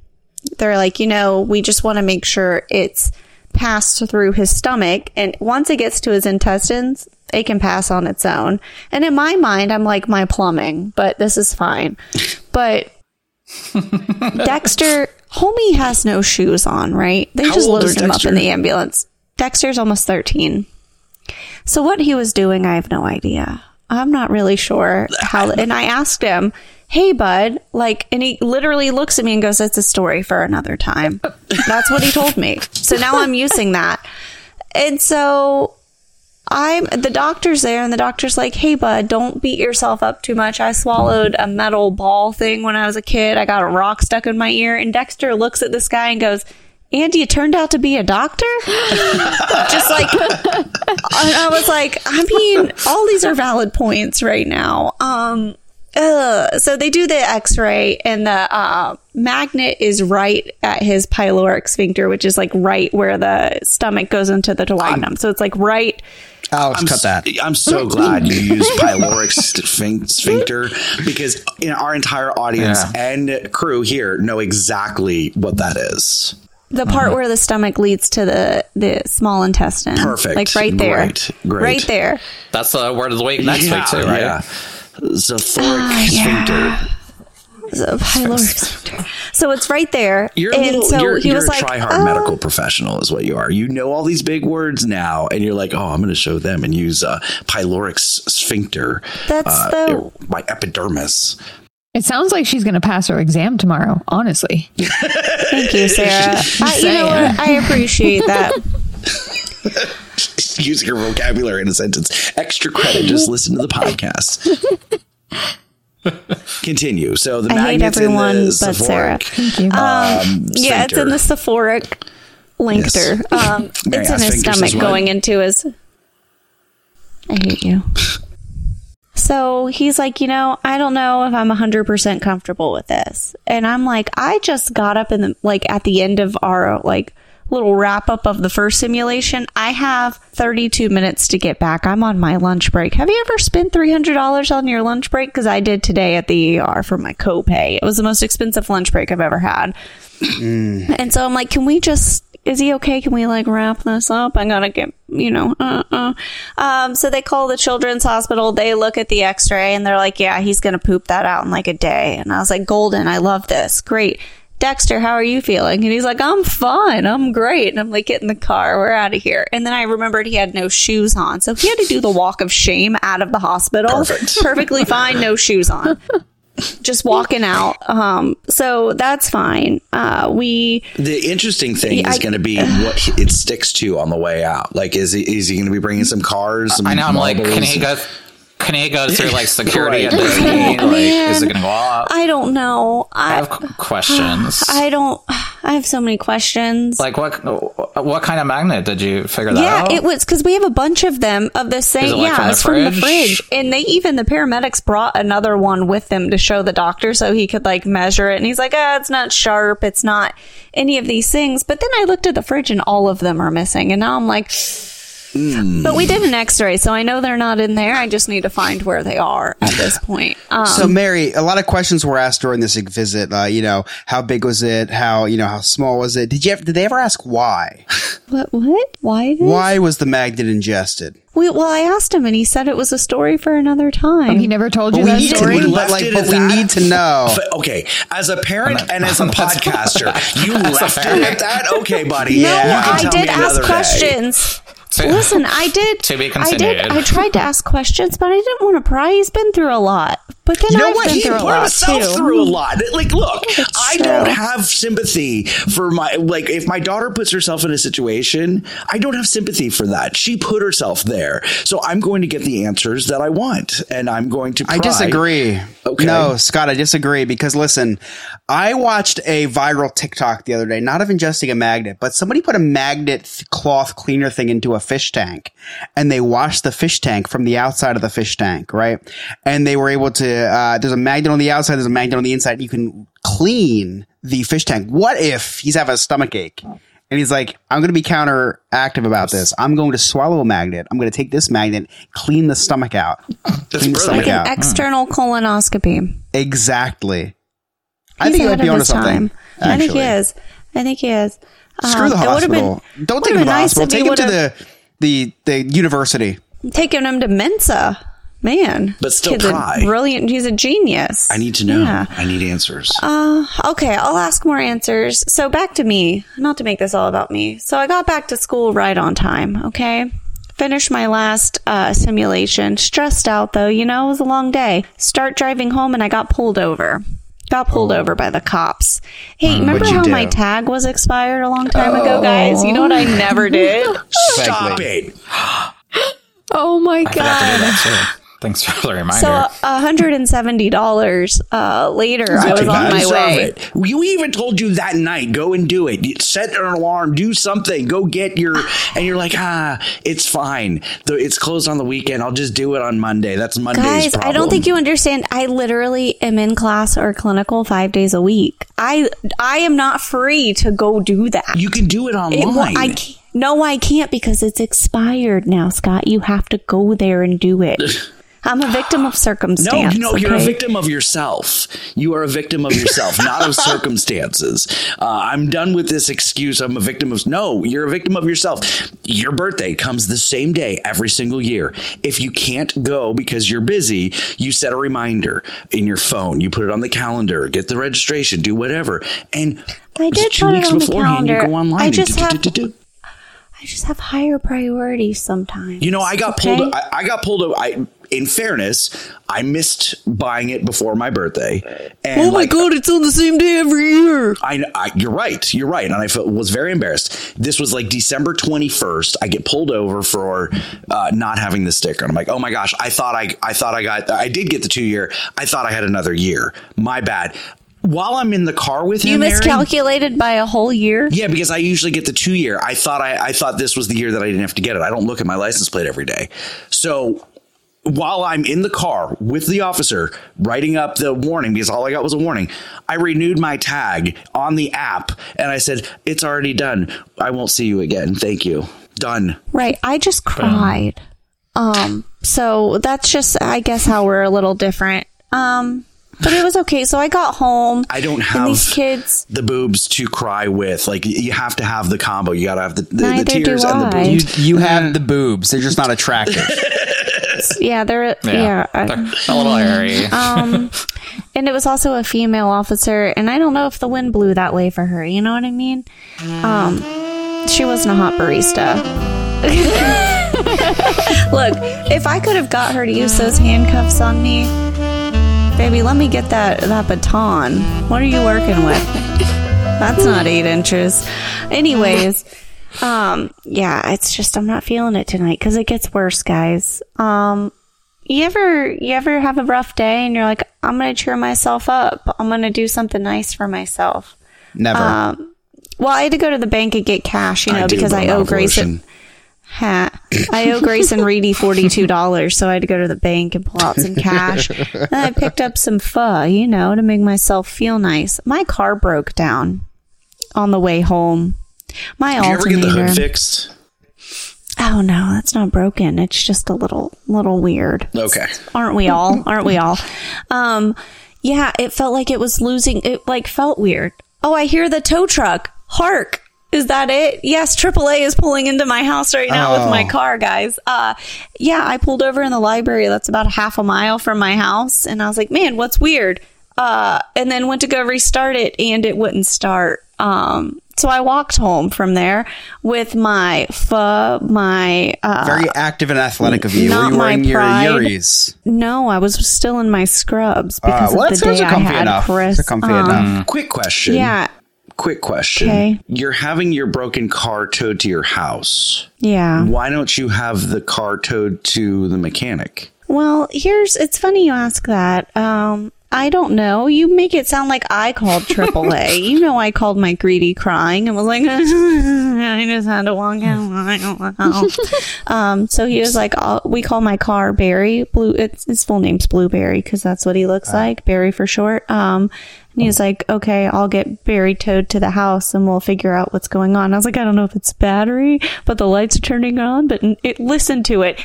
they're like, you know, we just want to make sure it's passed through his stomach, and once it gets to his intestines, it can pass on its own. And in my mind, I'm like my plumbing, but this is fine. But Dexter, homie has no shoes on, right? They How just loaded him up in the ambulance. Dexter's almost 13. So what he was doing, I have no idea. I'm not really sure how. And I asked him, "Hey, bud," like, and he literally looks at me and goes, "It's a story for another time." That's what he told me. So now I'm using that, and so I'm the doctor's there, and the doctor's like, "Hey, bud, don't beat yourself up too much. I swallowed a metal ball thing when I was a kid. I got a rock stuck in my ear." And Dexter looks at this guy and goes. Andy, it turned out to be a doctor. Just like, and I was like, I mean, all these are valid points right now. Um, ugh. so they do the X-ray, and the uh, magnet is right at his pyloric sphincter, which is like right where the stomach goes into the duodenum. So it's like right. Alex, I'm cut that. s- I'm so glad you used pyloric sphincter because in our entire audience and crew here know exactly what that is. The part where the stomach leads to the the small intestine, Perfect. like right there, Great. Great. right there. That's the word of the week next Yeah, week too, right? Yeah. Zophoric Ah, yeah. Sphincter. So pyloric sphincter. So it's right there, You're a and little, so you're, he you're was a like, try-hard "Oh." medical professional is what you are. You know all these big words now, and you're like, oh, I'm going to show them and use uh, pyloric sphincter. That's uh, the- my epidermis. It sounds like she's going to pass her exam tomorrow, honestly. Thank you, Sarah. I, you know what? I appreciate that. Using your vocabulary in a sentence. Extra credit. Just listen to the podcast. Continue. So the I hate everyone in but the Sarah. Sephoric, Um, um, yeah, it's in the sephoric lincter. Um, it's in his stomach going into his. I hate you. So he's like, you know, I don't know if I'm 100% comfortable with this. And I'm like, I just got up in the, like, at the end of our, like, little wrap up of the first simulation. I have 32 minutes to get back. I'm on my lunch break. Have you ever spent $300 on your lunch break? Because I did today at the ER for my copay. It was the most expensive lunch break I've ever had. And so I'm like, can we just, is he okay? Can we like wrap this up? I gotta get, you know, uh, uh. Um, so they call the children's hospital. They look at the x ray and they're like, yeah, he's gonna poop that out in like a day. And I was like, Golden, I love this. Great. Dexter, how are you feeling? And he's like, I'm fine. I'm great. And I'm like, get in the car. We're out of here. And then I remembered he had no shoes on. So he had to do the walk of shame out of the hospital. Perfect. Perfectly fine. No shoes on just walking out. Um, so that's fine. Uh, we The interesting thing Yeah, is going to be what he- it sticks to on the way out. Like, is he is he going to be bringing some cars? Some I know. I'm like, can he go? Can through like security Right. at Disney? Like, is it going to go up? I don't know. I I have questions. I don't. I have so many questions. Like, what what kind of magnet did you figure that yeah, out? Yeah, it was because we have a bunch of them of the same. Like, yeah, from the it's from the fridge? fridge, and they even the paramedics brought another one with them to show the doctor so he could like measure it. And he's like, "Ah, it's not sharp. It's not any of these things." But then I looked at the fridge, and all of them are missing, and now I'm like. But we did an X-ray, so I know they're not in there. I just need to find where they are at this point. Um, so Mary, a lot of questions were asked during this visit. Uh, you know, how big was it? How you know how small was it? Did you ever, did they ever ask why? what? What? Why? Did Why was the magnet ingested? We, well, I asked him, and he said it was a story for another time. he never told you we that need to- story. we left but, like, it but we that? need to know. But, okay, as a parent and as a podcaster, you left fair. it at that. Okay, buddy. no, you can I tell did me ask questions. day. To- Listen, I did. To be I did. I tried to ask questions, but I didn't want to pry. He's been through a lot. But then you know I've what? been He through a put lot, himself too. through a lot. Like, look, I true. don't have sympathy for my like. If my daughter puts herself in a situation, I don't have sympathy for that. She put herself there, so I'm going to get the answers that I want, and I'm going to. I disagree. Okay. No, Scott, I disagree because listen, I watched a viral TikTok the other day, not of ingesting a magnet, but somebody put a magnet th- cloth cleaner thing into a fish tank and they washed the fish tank from the outside of the fish tank, right? And they were able to, uh, there's a magnet on the outside, there's a magnet on the inside. You can clean the fish tank. What if he's having a stomach ache? And he's like, I'm going to be counteractive about this. I'm going to swallow a magnet. I'm going to take this magnet, clean the stomach out. clean the stomach Like an out. external colonoscopy. Exactly. I think he might ahead be of onto his something. time. I think he is. I think he is. Screw the Um, it been- hospital. Don't take him to been the nice hospital. Take him to the, the the university. taking him to Mensa. Man, But still Kid's try. brilliant. He's a genius. I need to know. Yeah. I need answers. Uh, okay, I'll ask more answers. So back to me, not to make this all about me. So I got back to school right on time. Okay, finished my last uh, simulation. Stressed out though, you know, it was a long day. Start driving home and I got pulled over. Got pulled over by the cops. Hey, remember how do? my tag was expired a long time ago, guys? You know what I never did? Stop it. Oh my I forgot to do god. That. Thanks for the reminder. So hundred and seventy dollars uh, later, I was on my way. it. You even told you that night, go and do it. Set an alarm, do something, go get your, and you're like, ah, it's fine. It's closed on the weekend. I'll just do it on Monday. That's Monday's Guys, problem. I don't think you understand. I literally am in class or clinical five days a week. I I am not free to go do that. You can do it It online. wa- I can't, no, I can't because it's expired now, Scott. You have to go there and do it. I'm a victim of no, circumstance. no, you're a victim of yourself. You are a victim of yourself, not of circumstances. Uh, I'm done with this excuse. I'm a victim of. No, you're a victim of yourself. Your birthday comes the same day every single year. If you can't go because you're busy, you set a reminder in your phone. You put it on the calendar, get the registration, do whatever. And I did two weeks beforehand, you go online. I just have-. I just have higher priorities sometimes. You know, I got okay? pulled. I, I got pulled. I, in fairness, I missed buying it before my birthday. And oh my like, god, it's on the same day every year. I, I, you're right. You're right. And I felt, was very embarrassed. This was like December 21st. I get pulled over for uh, not having the sticker. And I'm like, oh my gosh, I thought I, I thought I got, I did get the two year. I thought I had another year. My bad. While I'm in the car with You him, Aaron- miscalculated by a whole year. yeah, because I usually get the two year. I thought I, I thought this was the year that I didn't have to get it. I don't look at my license plate every day. So while I'm in the car with the officer writing up the warning, because all I got was a warning, I renewed my tag on the app and I said, It's already done. I won't see you again. Thank you. Done. Right. I just cried. Um, so that's just I guess how we're a little different. Um, but it was okay. So I got home. I don't have these kids. the boobs to cry with. Like you have to have the combo. You gotta have the, the, the tears and the boobs. You you have the boobs. They're just not attractive. Yeah, they're yeah. I- They're a little airy. um, and it was also a female officer, and I don't know if the wind blew that way for her. You know what I mean? Um, she wasn't a hot barista. Look, if I could have got her to use those handcuffs on me, baby, let me get that that baton. What are you working with? That's not eight inches. Anyways, um, yeah, it's just I'm not feeling it tonight because it gets worse, guys. Um, you ever you ever have a rough day and you're like, I'm gonna cheer myself up. I'm gonna do something nice for myself. Never. Um, well, I had to go to the bank and get cash, you know, I because I owe Grayson. abortion. Ha. I owe Grayson Reedy forty two dollars, so I had to go to the bank and pull out some cash. and I picked up some pho, you know, to make myself feel nice. My car broke down on the way home. My Did you ever get the alternator. hood fixed? Oh no, that's not broken. It's just a little little weird. Okay. Aren't we all? Aren't we all? Um yeah, it felt like it was losing it like felt weird. Oh, I hear the tow truck. Hark. Is that it? Yes, AAA is pulling into my house right now with my Oh. car, guys. Uh yeah, I pulled over in the library that's about half a mile from my house and I was like, "Man, what's weird?" Uh and then went to go restart it and it wouldn't start. Um so I walked home from there with my pho, my uh, Very active and athletic of you. not Were you wearing my your pride. No, I was still in my scrubs Uh, because well, of the day I had enough. Chris. Comfy Um, enough. Quick question. Yeah. Quick question. Okay. You're having your broken car towed to your house. Yeah. Why don't you have the car towed to the mechanic? Well, here's it's funny you ask that. Um, I don't know. You make it sound like I called AAA. you know, I called Mike Reedy crying and was like, I just had to walk out. um, so he was like, I'll, we call my car Barry. Blue. It's his full name's Blueberry because that's what he looks like, Barry for short. Um, and he was like, okay, I'll get Barry towed to the house and we'll figure out what's going on. I was like, I don't know if it's battery, but the lights are turning on. But it, listen to it.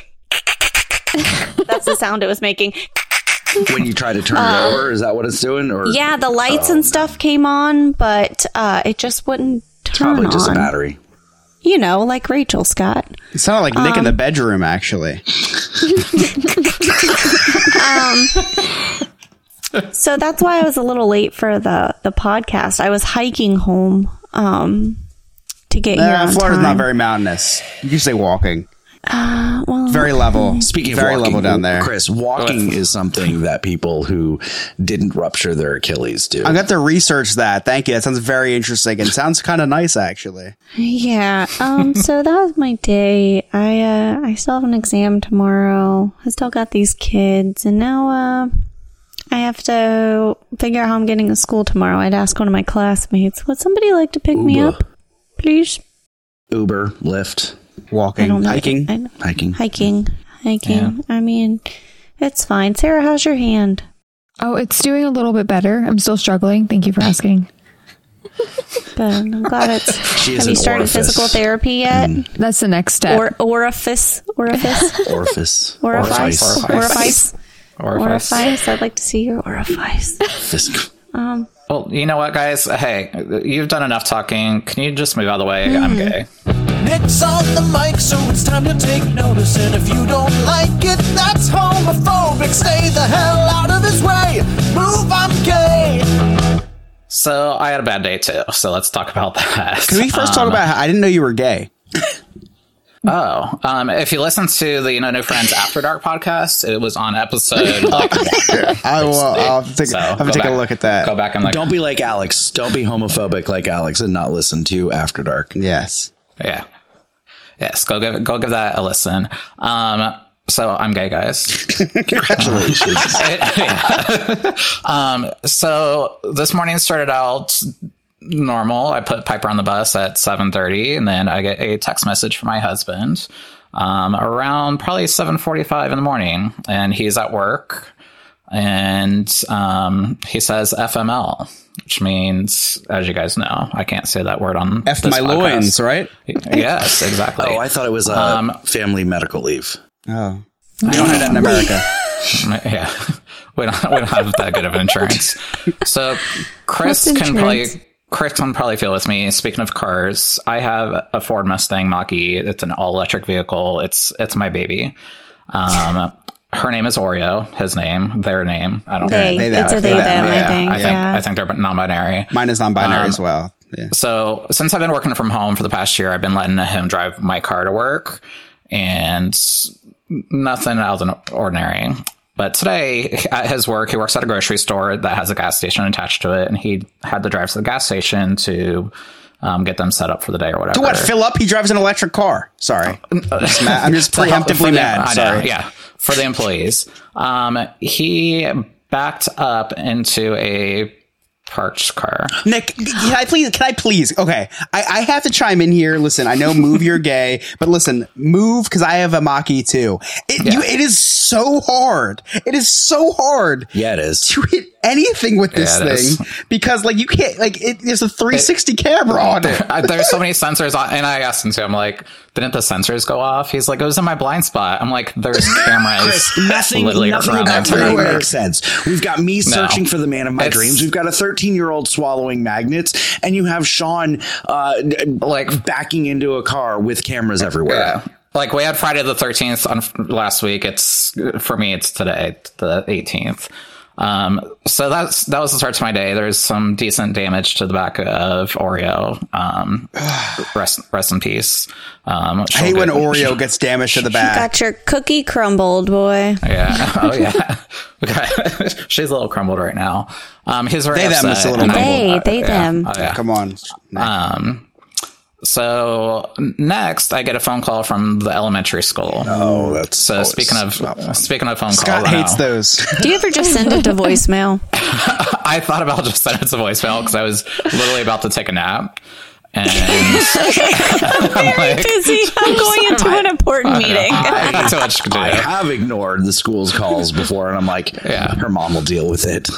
That's the sound it was making. When you try to turn Uh, it over, is that what it's doing? Or Yeah, the lights Oh, and stuff came on, but uh, it just wouldn't turn probably just a battery. You know, like Rachel Scott. It sounded like Nick in Um, the bedroom, actually. um, so that's why I was a little late for the the podcast. I was hiking home um, to get here Nah, Florida's time. not very mountainous. You can say walking. Uh, well, Very level. Speaking very walking, level down there. Chris, walking is something that people who didn't rupture their Achilles do. I got to research that. Thank you. That sounds very interesting and sounds kind of nice, actually. Yeah. Um. so that was my day. I uh. I still have an exam tomorrow. I still got these kids, and now uh. I have to figure out how I'm getting to school tomorrow. I'd ask one of my classmates, would somebody like to pick me up, please? Uber, Lyft, I walking, don't hiking, hiking. hiking, hiking. I mean, it's fine. Sarah, how's your hand? Oh, it's doing a little bit better. I'm still struggling. Thank you for asking. Good. I'm glad it's. She have you started orifice. physical therapy yet? That's the next step. Or orifice, orifice, Orifice. orifice, orifice, Orifice. orifice. I'd like to see your orifice. Fisk. Um. Well, you know what, guys? Hey, you've done enough talking. Can you just move out of the way? I'm gay. Nick's on the mic, so it's time to take notice. And if you don't like it, that's homophobic. Stay the hell out of his way. Move, I'm gay. So I had a bad day too. So let's talk about that. Can we first talk Um, about how I didn't know you were gay? Oh, um, if you listen to the You Know New Friends After Dark podcast, it was on episode. like, I will. I'll have take, So, I'll have to go take a look at that. Go back and like, Don't be like Alex. Don't be homophobic like Alex and not listen to After Dark. Yes. Yeah, yes, go give go give that a listen. Um, so I'm gay, guys. Congratulations. Um, so this morning started out normal. I put Piper on the bus at 7:30, and then I get a text message from my husband um, around probably 7:45 in the morning, and he's at work, and um, he says FML, which means, as you guys know, I can't say that word on F this my podcast. loins, right? Yes, exactly. oh, I thought it was a Um, family medical leave. Oh. We don't have that in America. yeah, we don't, we don't have that good of insurance. So Chris What's can probably? Chris can probably feel with me. Speaking of cars, I have a Ford Mustang Mach-E. It's an all electric vehicle. It's it's my baby. Um, her name is Oreo. His name, their name. I don't. They. They, It's a they they, them. that, I yeah. think. I think yeah. I think they're non-binary. Mine is non-binary Um, as well. Yeah. So since I've been working from home for the past year, I've been letting him drive my car to work, and nothing out of the ordinary. But today at his work, he works at a grocery store that has a gas station attached to it, and he had to drive to the gas station to um, get them set up for the day or whatever. To what? Fill up? He drives an electric car. Sorry. I'm just, mad. I'm just To help- for preemptively the- mad. Know, Sorry. yeah, for the employees. Um, he backed up into a parked car. Nick, can I please? Can I please? Okay, I, I have to chime in here. Listen, I know move you're gay, but listen, move because I have a Mach-E too. It you, it is so hard. It is so hard Yeah, it is. to hit anything with this Yeah, it is. thing because like you can't like it, there's a 360 camera on it. Uh, there's so many sensors on, and I asked him to. I'm like, didn't the sensors go off? He's like, it was in my blind spot. I'm like, there's cameras. Chris, nothing, nothing about entire- makes sense. We've got me searching for the man of my It's- dreams. We've got a 13 year old swallowing magnets, and you have Sean uh, Like- backing into a car with cameras everywhere. Yeah. Like we had Friday the 13th on last week. It's for me, it's today, the 18th. Um, so that's that was the start to my day. There's some decent damage to the back of Oreo. Um, rest rest in peace. Um, I hate when Oreo gets damaged to the back. Got your cookie crumbled, boy. Yeah. Oh yeah. Okay. She's a little crumbled right now. Um, his very They, them, upset, it's a little and They, they, yeah. them. Oh, yeah. Come on. Um, so next, I get a phone call from the elementary school. Oh, that's so. always Speaking of speaking of phone Scott calls, I hates know. those. Do you ever just send it to voicemail? I thought about just sending it to voicemail because I was literally about to take a nap. And I'm very busy. I'm going into an important meeting. I got too much to do. I have ignored the school's calls before, and I'm like, yeah, her mom will deal with it.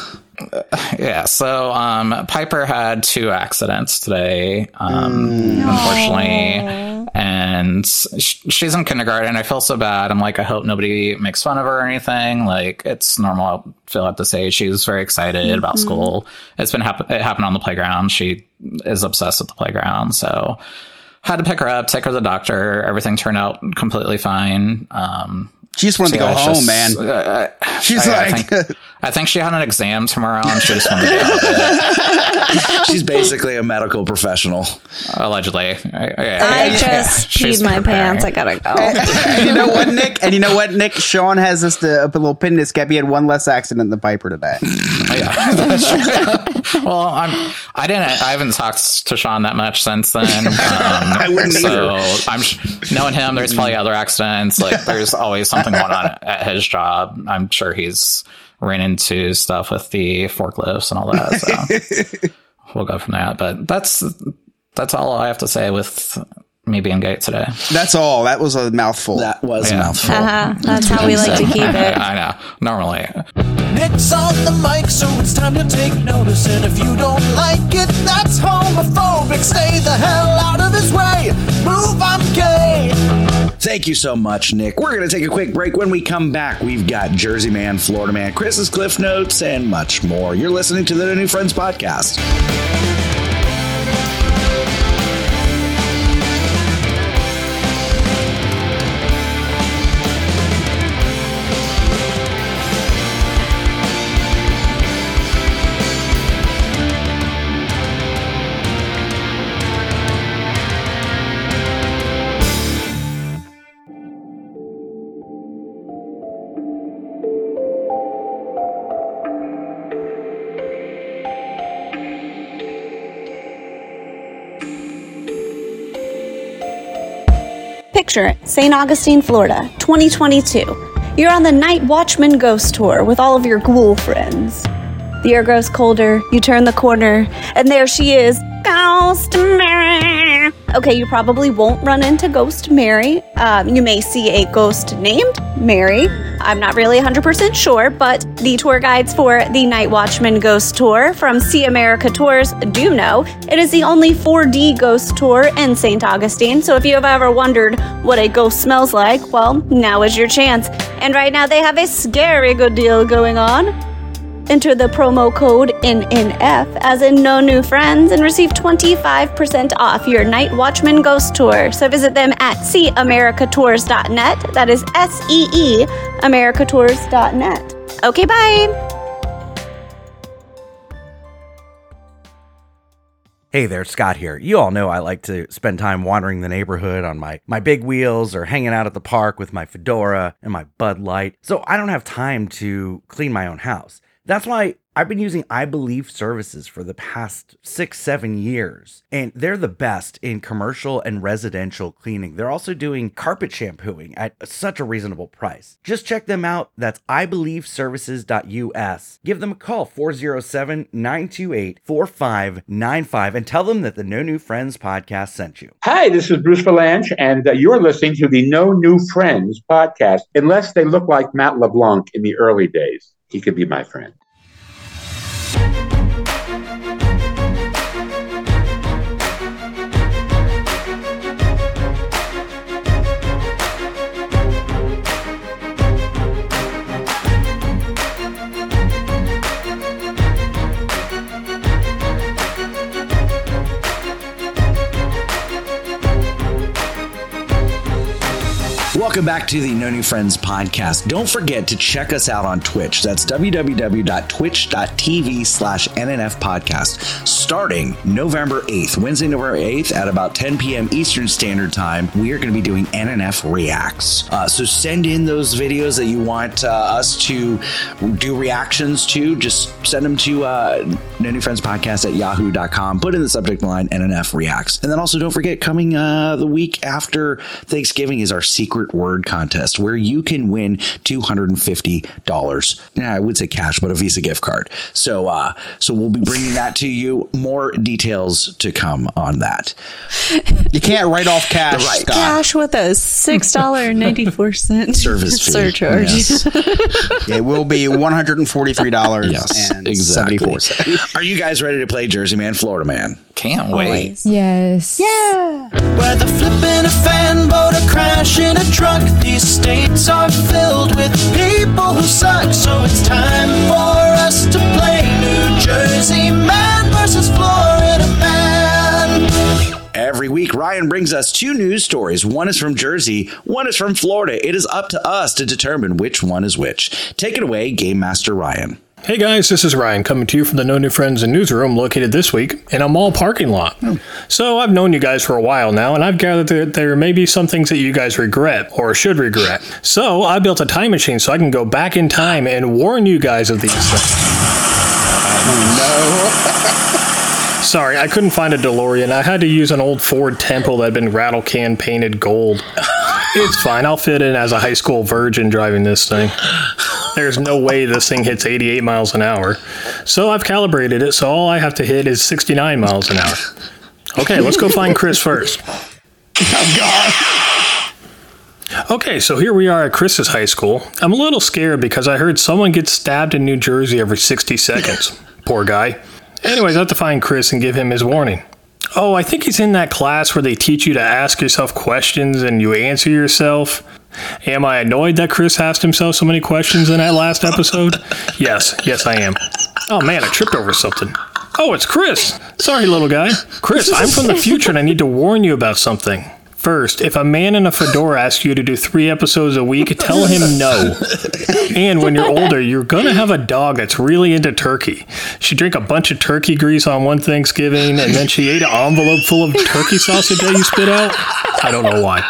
yeah so um piper had two accidents today um unfortunately. And sh- she's in kindergarten. I feel so bad. I'm like i hope nobody makes fun of her or anything. Like it's normal. I feel this age. She's very excited about Mhm. school. It's been happen- it happened on the playground. She is obsessed with the playground. So had to pick her up take her to the doctor. Everything turned out completely fine. Um She just wanted to go home, just- man. uh, She's I, I like- think, I think she had an exam tomorrow and she just wanted to get out of it. She's basically a medical professional. Allegedly. I just peed my pants. I gotta go. and you know what, Nick? And you know what, Nick? Sean has this to, a little pin in his cap. He had one less accident than Piper today. well, I'm. I didn't. I haven't talked to Sean that much since then. Um, I wouldn't so either. I'm knowing him. There's probably other accidents. Like there's always something going on at his job. I'm sure he's ran into stuff with the forklifts and all that. So we'll go from that. But that's that's all I have to say with me being gay today. That's all. That was a mouthful. That was Yeah. a mouthful. Uh-huh. That's how we like to keep it. I know. Normally, Nick's on the mic, so it's time to take notice. And if you don't like it, that's homophobic. Stay the hell out of his way. Move, I'm gay. Thank you so much, Nick. We're going to take a quick break. When we come back, we've got Jersey Man, Florida Man, Chris's Cliff Notes, and much more. You're listening to the New Friends podcast. St. Augustine, Florida, 2022. You're on the Night Watchman Ghost Tour with all of your ghoul friends. The air grows colder, you turn the corner, and there she is, Ghost Mary. Okay, you probably won't run into Ghost Mary. Um, you may see a ghost named Mary. I'm not really 100% sure, but the tour guides for the Night Watchman Ghost Tour from Sea America Tours do know it is the only 4D ghost tour in St. Augustine. So if you have ever wondered what a ghost smells like, well, now is your chance. And right now they have a scary good deal going on. Enter the promo code NNF as in no new friends and receive 25% off your Night Watchman Ghost Tour. So visit them at seeamericatours.net. That is S E E americatours.net. Okay, bye. Hey there, Scott here. You all know I like to spend time wandering the neighborhood on my, my big wheels or hanging out at the park with my fedora and my Bud Light. So I don't have time to clean my own house. That's why I've been using I Believe services for the past six, seven years. And they're the best in commercial and residential cleaning. They're also doing carpet shampooing at such a reasonable price. Just check them out. That's ibelieveservices.us. Give them a call, 407 928 4595, and tell them that the No New Friends podcast sent you. Hi, this is Bruce Vilanch, and uh, you're listening to the No New Friends podcast. Unless they look like Matt LeBlanc in the early days, he could be my friend. Welcome back to the No New Friends podcast. Don't forget to check us out on Twitch. That's www.twitch.tv slash NNF podcast. Starting November 8th, Wednesday, November 8th at about 10 p.m. Eastern Standard Time, we are going to be doing NNF Reacts. Uh, so send in those videos that you want uh, us to do reactions to. Just send them to uh, No New Friends podcast at yahoo.com. Put in the subject line NNF Reacts. And then also don't forget, coming uh, the week after Thanksgiving is our secret word contest where you can win $250. Yeah, I would say cash, but a Visa gift card. So, uh, so we'll be bringing that to you. More details to come on that. You can't write off cash, Right. Scott. Cash with a six dollar and ninety four cent Service fee. surcharge. Yes. It will be one hundred and forty-three dollars Yes, and exactly. seventy-four cents. Are you guys ready to play Jersey Man, Florida Man? Can't Always. Yes. Yeah. Whether flipping a fan boat or crashing a truck, these states are filled with people who suck. So it's time for us to play New Jersey Man versus Florida Man. Every week, Ryan brings us two news stories. One is from Jersey, one is from Florida. It is up to us to determine which one is which. Take it away, Game Master Ryan. Hey guys, this is Ryan coming to you from the No New Friends and Newsroom located this week in a mall parking lot. Hmm. So I've known you guys for a while now, and I've gathered that there may be some things that you guys regret or should regret. So I built a time machine so I can go back in time and warn you guys of these things. Sorry, I couldn't find a DeLorean. I had to use an old Ford Tempo that had been rattle can painted gold. It's fine. I'll fit in as a high school virgin driving this thing. There's no way this thing hits 88 miles an hour. So I've calibrated it, so all I have to hit is 69 miles an hour. Okay, let's go find Chris first. Oh, God. Okay, so here we are at Chris's high school. I'm a little scared because I heard someone gets stabbed in New Jersey every 60 seconds. Poor guy. Anyways, I have to find Chris and give him his warning. Oh, I think he's in that class where they teach you to ask yourself questions and you answer yourself. Am I annoyed that Chris asked himself so many questions in that last episode? Yes, yes, I am. Oh man, I tripped over something. Oh, it's Chris. Sorry, little guy. Chris, I'm from the future and I need to warn you about something. First, if a man in a fedora asks you to do three episodes a week, tell him no. And when you're older, you're gonna have a dog that's really into turkey. She drank a bunch of turkey grease on one Thanksgiving, and then she ate an envelope full of turkey sausage that you spit out. I don't know why.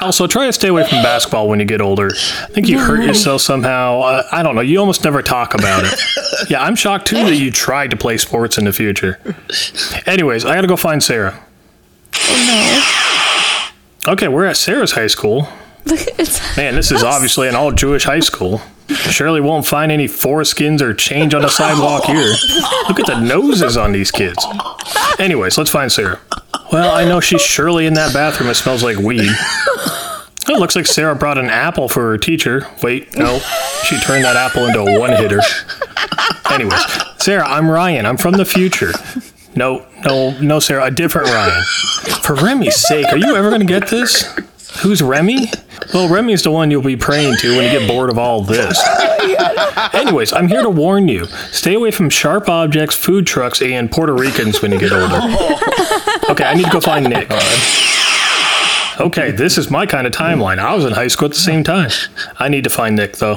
Also, try to stay away from basketball when you get older. I think you hurt yourself somehow. Uh, I don't know. You almost never talk about it. Yeah, I'm shocked too that you tried to play sports in the future. Anyways, I gotta go find Sarah. No. Okay, we're at Sarah's high school. Man, this is obviously an all Jewish high school. Surely won't find any foreskins or change on the sidewalk here. Look at the noses on these kids. Anyways, let's find Sarah. Well, I know she's surely in that bathroom. It smells like weed. It looks like Sarah brought an apple for her teacher. Wait, no. She turned that apple into a one hitter. Anyways, Sarah, I'm Ryan. I'm from the future. No, no, no, Sarah, a different Ryan. For Remy's sake, are you ever going to get this? Who's Remy? Well, Remy's the one you'll be praying to when you get bored of all this. Anyways, I'm here to warn you. Stay away from sharp objects, food trucks, and Puerto Ricans when you get older. Okay, I need to go find Nick. Okay, this is my kind of timeline. I was in high school at the same time. I need to find Nick, though.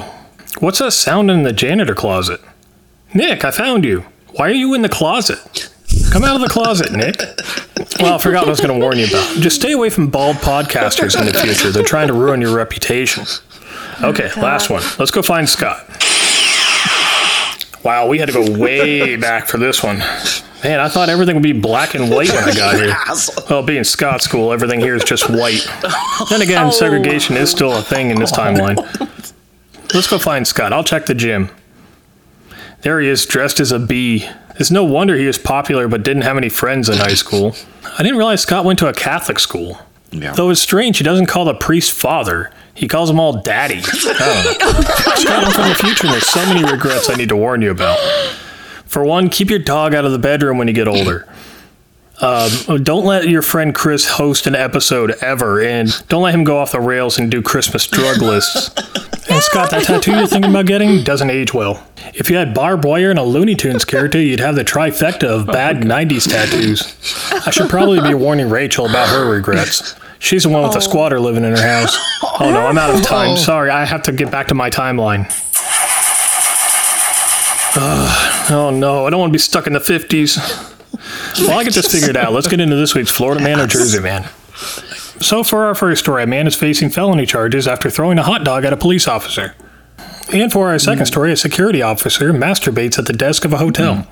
What's that sound in the janitor closet? Nick, I found you. Why are you in the closet? Come out of the closet, Nick. Well, I forgot what I was going to warn you about. Just stay away from bald podcasters in the future. They're trying to ruin your reputation. Okay, last one. Let's go find Scott. Wow, we had to go way back for this one. Man, I thought everything would be black and white when I got here. Well, being Scott school, everything here is just white. Then again, oh. segregation is still a thing in this timeline. Let's go find Scott. I'll check the gym. There he is, dressed as a bee. It's no wonder he was popular but didn't have any friends in high school. I didn't realize Scott went to a Catholic school. Yeah. Though it's strange, he doesn't call the priest father. He calls them all daddy. Oh. Scott, I'm from the future, and there's so many regrets I need to warn you about. For one, keep your dog out of the bedroom when you get older. Um, don't let your friend Chris host an episode ever, and don't let him go off the rails and do Christmas drug lists. And Scott, that tattoo you're thinking about getting doesn't age well. If you had barbed wire and a Looney Tunes character, you'd have the trifecta of bad 90s tattoos. I should probably be warning Rachel about her regrets. She's the one with the Oh. squatter living in her house. Oh no, I'm out of time. Sorry, I have to get back to my timeline. Oh no, I don't want to be stuck in the 50s. Well, I get this figured out. Let's get into this week's Florida Man or Jersey Man. So, for our first story, a man is facing felony charges after throwing a hot dog at a police officer. And for our second story, a security officer masturbates at the desk of a hotel.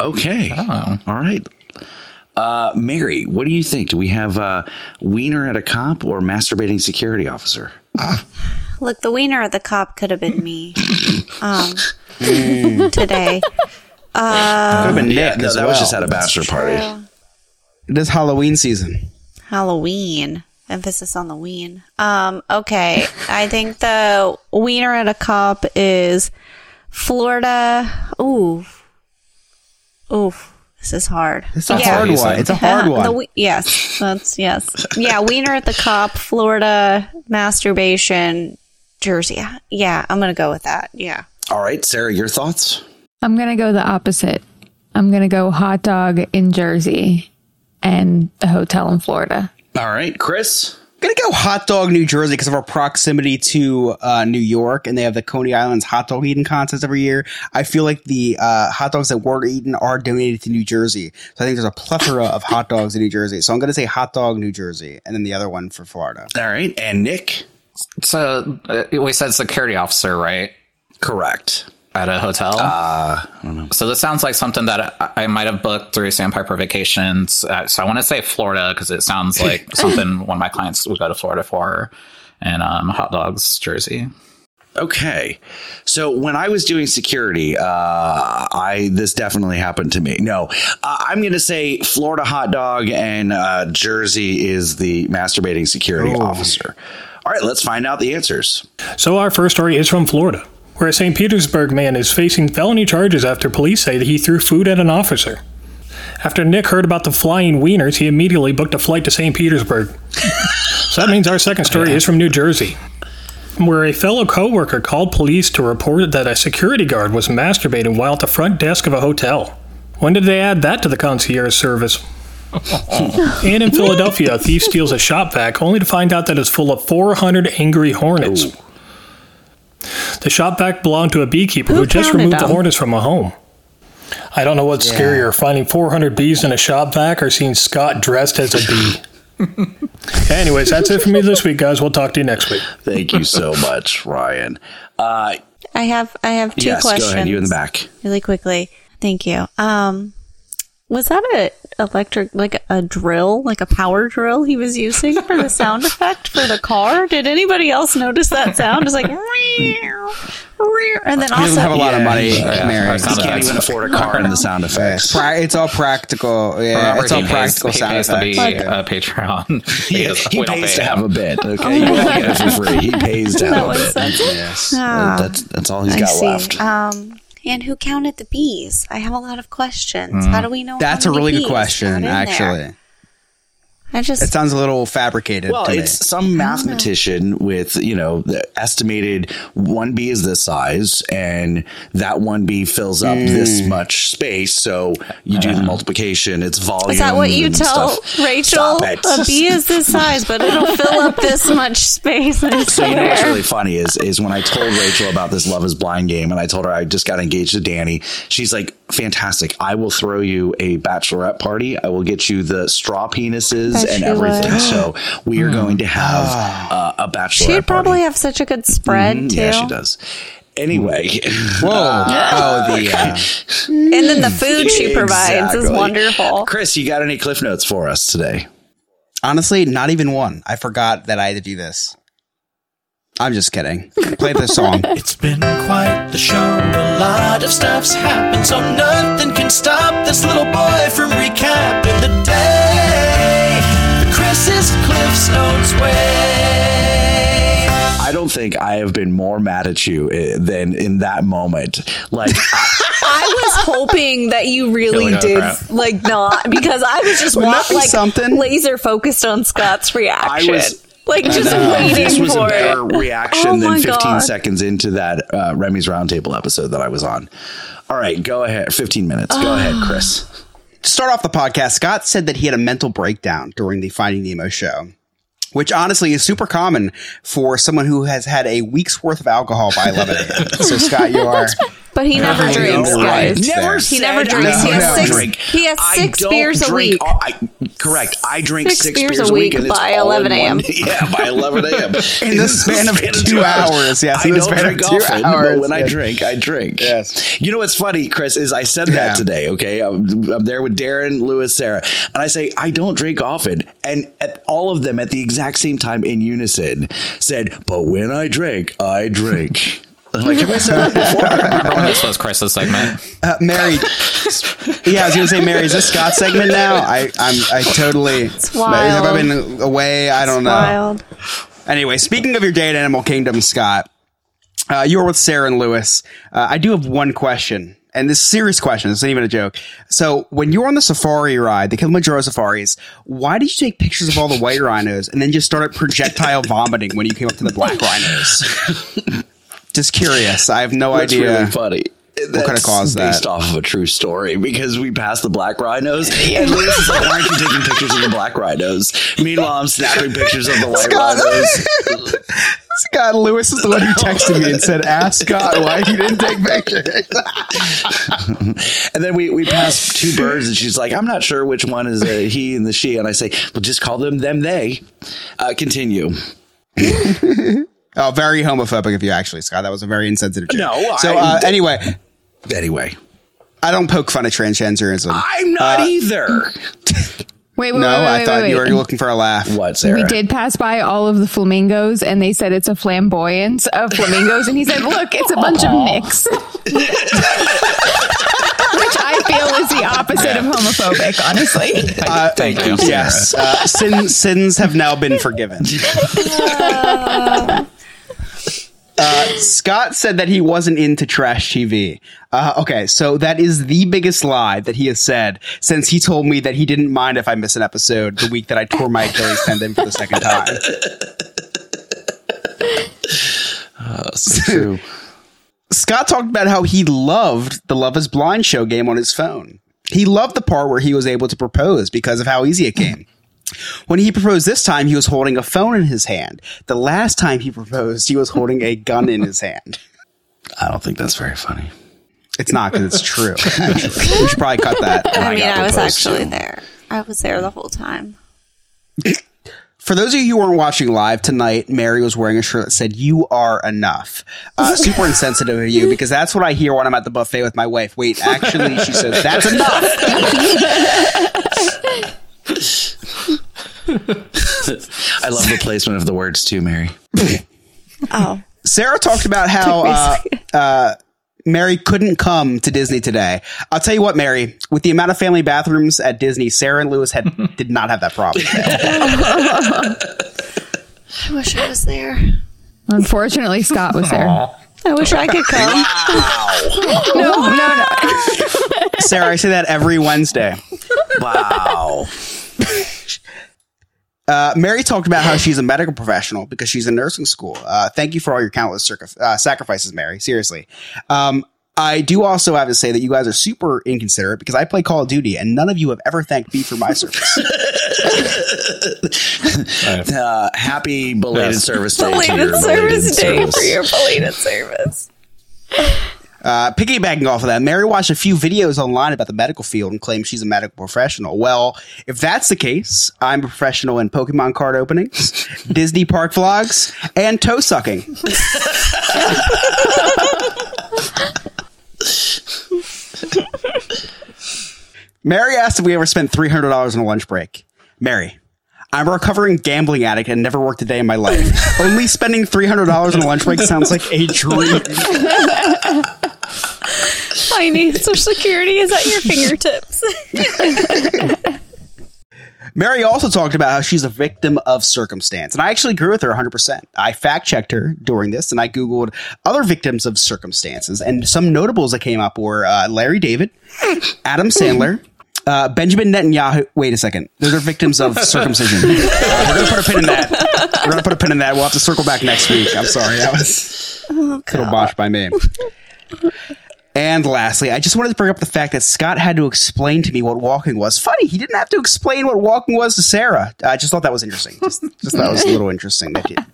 Okay. All right. Uh, Mary, what do you think? Do we have uh, wiener at a cop or masturbating security officer? Look, the wiener at the cop could have been me um, today. Uh, Could have been yeah, Nick no, as that was just at a bachelor party. true. It is Halloween season. Halloween. Emphasis on the ween. Um, okay. I think the wiener at a cop is Florida. Ooh. Ooh. This is hard. It's a hard one. It's a hard one. we- yes. That's yes. Yeah, wiener at the cop, Florida, masturbation, Jersey. Yeah, I'm gonna go with that. Yeah. All right, Sarah, your thoughts? I'm going to go the opposite. I'm going to go hot dog in Jersey and the hotel in Florida. All right, Chris. I'm gonna go hot dog New Jersey because of our proximity to uh, New York, and they have the Coney Islands hot dog eating contest every year. I feel like the uh, hot dogs that were eaten are donated to New Jersey, so I think there's a plethora of hot dogs in New Jersey. So I'm gonna say hot dog New Jersey, and then the other one for Florida. All right, and Nick. So uh, we said security officer, right? Correct. At a hotel. Uh, I don't know. So this sounds like something that I, I might have booked through Sandpiper Vacations. Uh, so I want to say Florida because it sounds like something one of my clients would go to Florida for, and um, hot dogs, Jersey. Okay. So when I was doing security, uh, I this definitely happened to me. No, uh, I'm going to say Florida hot dog and uh, Jersey is the masturbating security Oh. officer. All right, let's find out the answers. So, our first story is from Florida, where a St. Petersburg man is facing felony charges after police say that he threw food at an officer. After Nick heard about the flying wieners, he immediately booked a flight to St. Petersburg. so that means our second story is from New Jersey, where a fellow coworker called police to report that a security guard was masturbating while at the front desk of a hotel. When did they add that to the concierge service? and in Philadelphia, a thief steals a shop vac only to find out that it's full of 400 angry hornets. The shop vac belonged to a beekeeper who, Who just counted removed the hornets from a home. I don't know what's Yeah. scarier, finding 400 bees in a shop vac or seeing Scott dressed as a bee. Anyways, that's it for me this week, guys. We'll talk to you next week. Thank you so much, Ryan. Uh, I have I have two yes, questions. go ahead. You in the back. really quickly. Thank you. Um, was that a electric like a drill, like a power drill he was using for the sound effect for the car? Did anybody else notice that sound? It's like and then He also doesn't have a lot of money, Yeah, Mary. our sound effects. Can't even afford a car and the sound effects. It's, pra- it's all practical. Yeah, Remember, it's all he practical pays, he sound pays to be effects. a Patreon. He, because he pays pay to him. have a bit. Okay, Oh you don't get it for free. He pays to That have a bit. Yes, Ah. that's that's all he's I got see. left. Um, and who counted the bees? I have a lot of questions. How do we know? Mm. That's a really good question, actually. there? Actually. I just It sounds a little fabricated. Well, to me. it's some mathematician with, you know, the estimated one B is this size and that one B fills up this Mm. much space. So you do the multiplication, it's volume. Is that what you tell stuff. Rachel? Stop it. Is this size, but it'll fill up this much space. I So you know what's really funny is is when I told Rachel about this Love Is Blind game, and I told her I just got engaged to Danny. She's like, "Fantastic! I will throw you a bachelorette party. I will get you the straw penises and everything. would. So we are going to have uh, a bachelorette party. She'd party. probably have such a good spread Mhm, too. Yeah, she does. Anyway, Whoa! oh, the uh, And then the food she provides is wonderful. Chris, you got any cliff notes for us today? honestly, not even one. I forgot that I had to do this. I'm just kidding. Play the song. It's been quite the show. A lot of stuff's happened, so nothing can stop this little boy from recapping the day. The Chris's Cliff's Notes way. I don't think I have been more mad at you uh, than in that moment. Like, I was hoping that you really Feeling did crap. like not because I was just Wouldn't that be like something? laser focused on Scott's reaction. was- like just I know. waiting this was for a better it. reaction Oh than 15 God. seconds into that uh, Remy's Roundtable episode that I was on. All right, go ahead. 15 minutes. Go ahead, Chris. To start off the podcast, Scott said that he had a mental breakdown during the Finding Nemo show. which honestly is super common for someone who has had a week's worth of alcohol by 11 a.m. So, Scott, you are. But he never I know, drinks, right guys. there. he never drinks. He has don't six. drink. He has six don't beers a drink week. all- I, correct. I drink Six six, beers beers, a week and it's by 11 a.m.. Yeah, by 11 a.m. In the span of two hours, yes, I in the don't span of drink two often, hours, but when I drink, I drink. Yes. You know what's funny, Chris, is I said Yeah. that today, okay? I'm, I'm there with Darren, Lewis, Sarah, and I say, I don't drink often. And at all of them at the exact same time in unison said, but when I drink, I drink. I'm like, have I said that before? Remember this was Chris's segment? Uh, Mary. yeah, I was gonna say, Mary, is this Scott's segment now? I, I'm, I totally. wild. Have I been away? I don't know. Wild. Anyway, speaking of your day at Animal Kingdom, Scott, uh, you were with Sarah and Lewis. Uh, I do have one question, and this is serious question. This isn't even a joke. So, when you were on the safari ride, the Kilimanjaro safaris, why did you take pictures of all the white rhinos and then just started projectile vomiting when you came up to the black rhinos? just curious. I have no That's idea. really funny. What could have caused that? Based off of a true story, because we passed the black rhinos, and Lewis is like, "Why aren't you taking pictures of the black rhinos?" Meanwhile, I'm snapping pictures of the white Scott. rhinos. Scott Lewis is the one who texted me and said, "Ask Scott why he didn't take pictures." and then we we passed two birds, and she's like, "I'm not sure which one is a he and the she," and I say, "Well, just call them them they." Uh, continue. Oh, very homophobic of you, actually, Scott. That was a very insensitive joke. No, So, I- uh, anyway, anyway, I don't poke fun at transgenderism. I'm not Uh, either. Wait, wait, no, wait, wait, I wait, thought you were looking for a laugh. What, We did pass by all of the flamingos, and they said it's a flamboyance of flamingos, and he said, "Look, it's a bunch of nicks," which I feel is the opposite of homophobic. Honestly, Uh, Thank you, Yes, uh, sin, sins have now been forgiven. Uh, Scott said that he wasn't into trash TV. Uh, okay, so that is the biggest lie that he has said since he told me that he didn't mind if I miss an episode the week that I tore my Achilles tendon for the second time. Uh, so. Scott talked about how he loved the Love is Blind show game on his phone. He loved the part where he was able to propose because of how easy it came. When he proposed this time, he was holding a phone in his hand. The last time he proposed, he was holding a gun in his hand. I don't think that's very funny. It's not because it's true. We should probably cut that. I mean, got I was actually to. there. I was there the whole time. For those of you who weren't watching live tonight, Mary was wearing a shirt that said, You are enough. Uh, super insensitive of you because that's what I hear when I'm at the buffet with my wife. Wait, actually, she says, That's enough. I love the placement of the words too, Mary. Oh, Sarah talked about how Took me a uh, uh, Mary couldn't come to Disney today. I'll tell you what, Mary, with the amount of family bathrooms at Disney, Sarah and Lewis had did not have that problem. I wish I was there. unfortunately, Scott was there. I wish I could come. No, no, no. Sarah, I say that every Wednesday. Wow. Uh, Mary talked about how she's a medical professional because she's in nursing school. Uh, thank you for all your countless circa- uh, sacrifices, Mary. Seriously. Um, I do also have to say that you guys are super inconsiderate because I play Call of Duty and none of you have ever thanked me for my service. Uh, happy belated Yes. service day. to your Belated service day service. for your belated service. Uh, piggybacking off of that, Mary watched a few videos online about the medical field and claims she's a medical professional. Well, if that's the case, I'm a professional in Pokemon card openings, Disney park vlogs, and toe sucking. Mary asked if we ever spent $300 on a lunch break. Mary, I'm a recovering gambling addict and never worked a day in my life. Only spending $300 on a lunch break sounds like a dream. Need Social Security is at your fingertips. Mary also talked about how she's a victim of circumstance. And I actually agree with her 100%. I fact checked her during this and I Googled other victims of circumstances. And some notables that came up were uh, Larry David, Adam Sandler, uh, Benjamin Netanyahu. Wait a second. Those are victims of circumcision. Uh, we're going to put a pin in that. We're going to put a pin in that. We'll have to circle back next week. I'm sorry. That was Oh, a little botched by me. And lastly, I just wanted to bring up the fact that Scott had to explain to me what walking was. Funny, he didn't have to explain what walking was to Sarah. I just thought that was interesting. Just, just thought it was a little interesting that.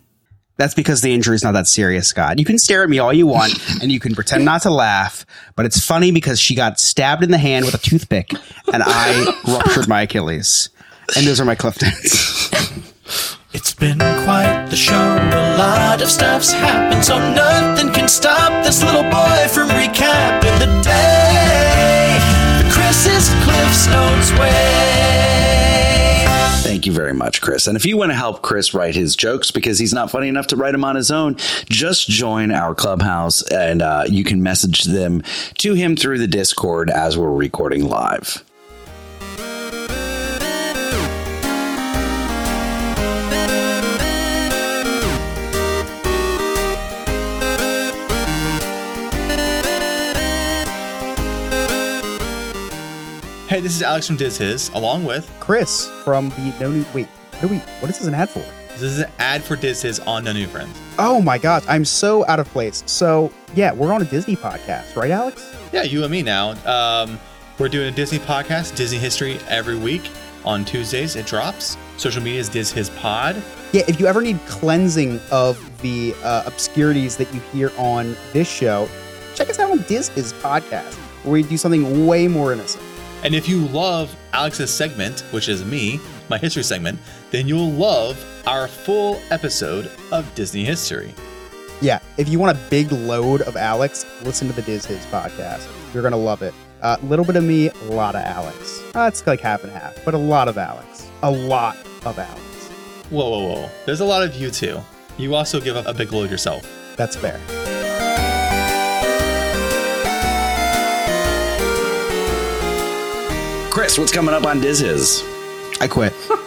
That's because the injury is not that serious, Scott. You can stare at me all you want and you can pretend not to laugh, but it's funny because she got stabbed in the hand with a toothpick and I ruptured my Achilles. And those are my Cliftons. It's been quite the show. A lot of stuff's happened, so nothing can stop this little boy from recapping the day. The Chris's Cliff's Notes way. Thank you very much, Chris. And if you want to help Chris write his jokes because he's not funny enough to write them on his own, just join our clubhouse and uh, you can message them to him through the Discord as we're recording live. Hey, this is Alex from Diz His, along with Chris from the No New. Wait, what, do we, what is this an ad for? This is an ad for Diz His on No New Friends. Oh my gosh, I'm so out of place. So, yeah, we're on a Disney podcast, right, Alex? Yeah, you and me now. Um, we're doing a Disney podcast, Disney history, every week. On Tuesdays, it drops. Social media is Diz His Pod. Yeah, if you ever need cleansing of the uh, obscurities that you hear on this show, check us out on Diz His podcast, where we do something way more innocent. And if you love Alex's segment, which is me, my history segment, then you'll love our full episode of Disney history. Yeah, if you want a big load of Alex, listen to the Diz His podcast. You're gonna love it. A uh, little bit of me, a lot of Alex. Uh, it's like half and half, but a lot of Alex. A lot of Alex. Whoa, whoa, whoa. There's a lot of you too. You also give up a big load yourself. That's fair. Chris, what's coming up on Diz's? I quit.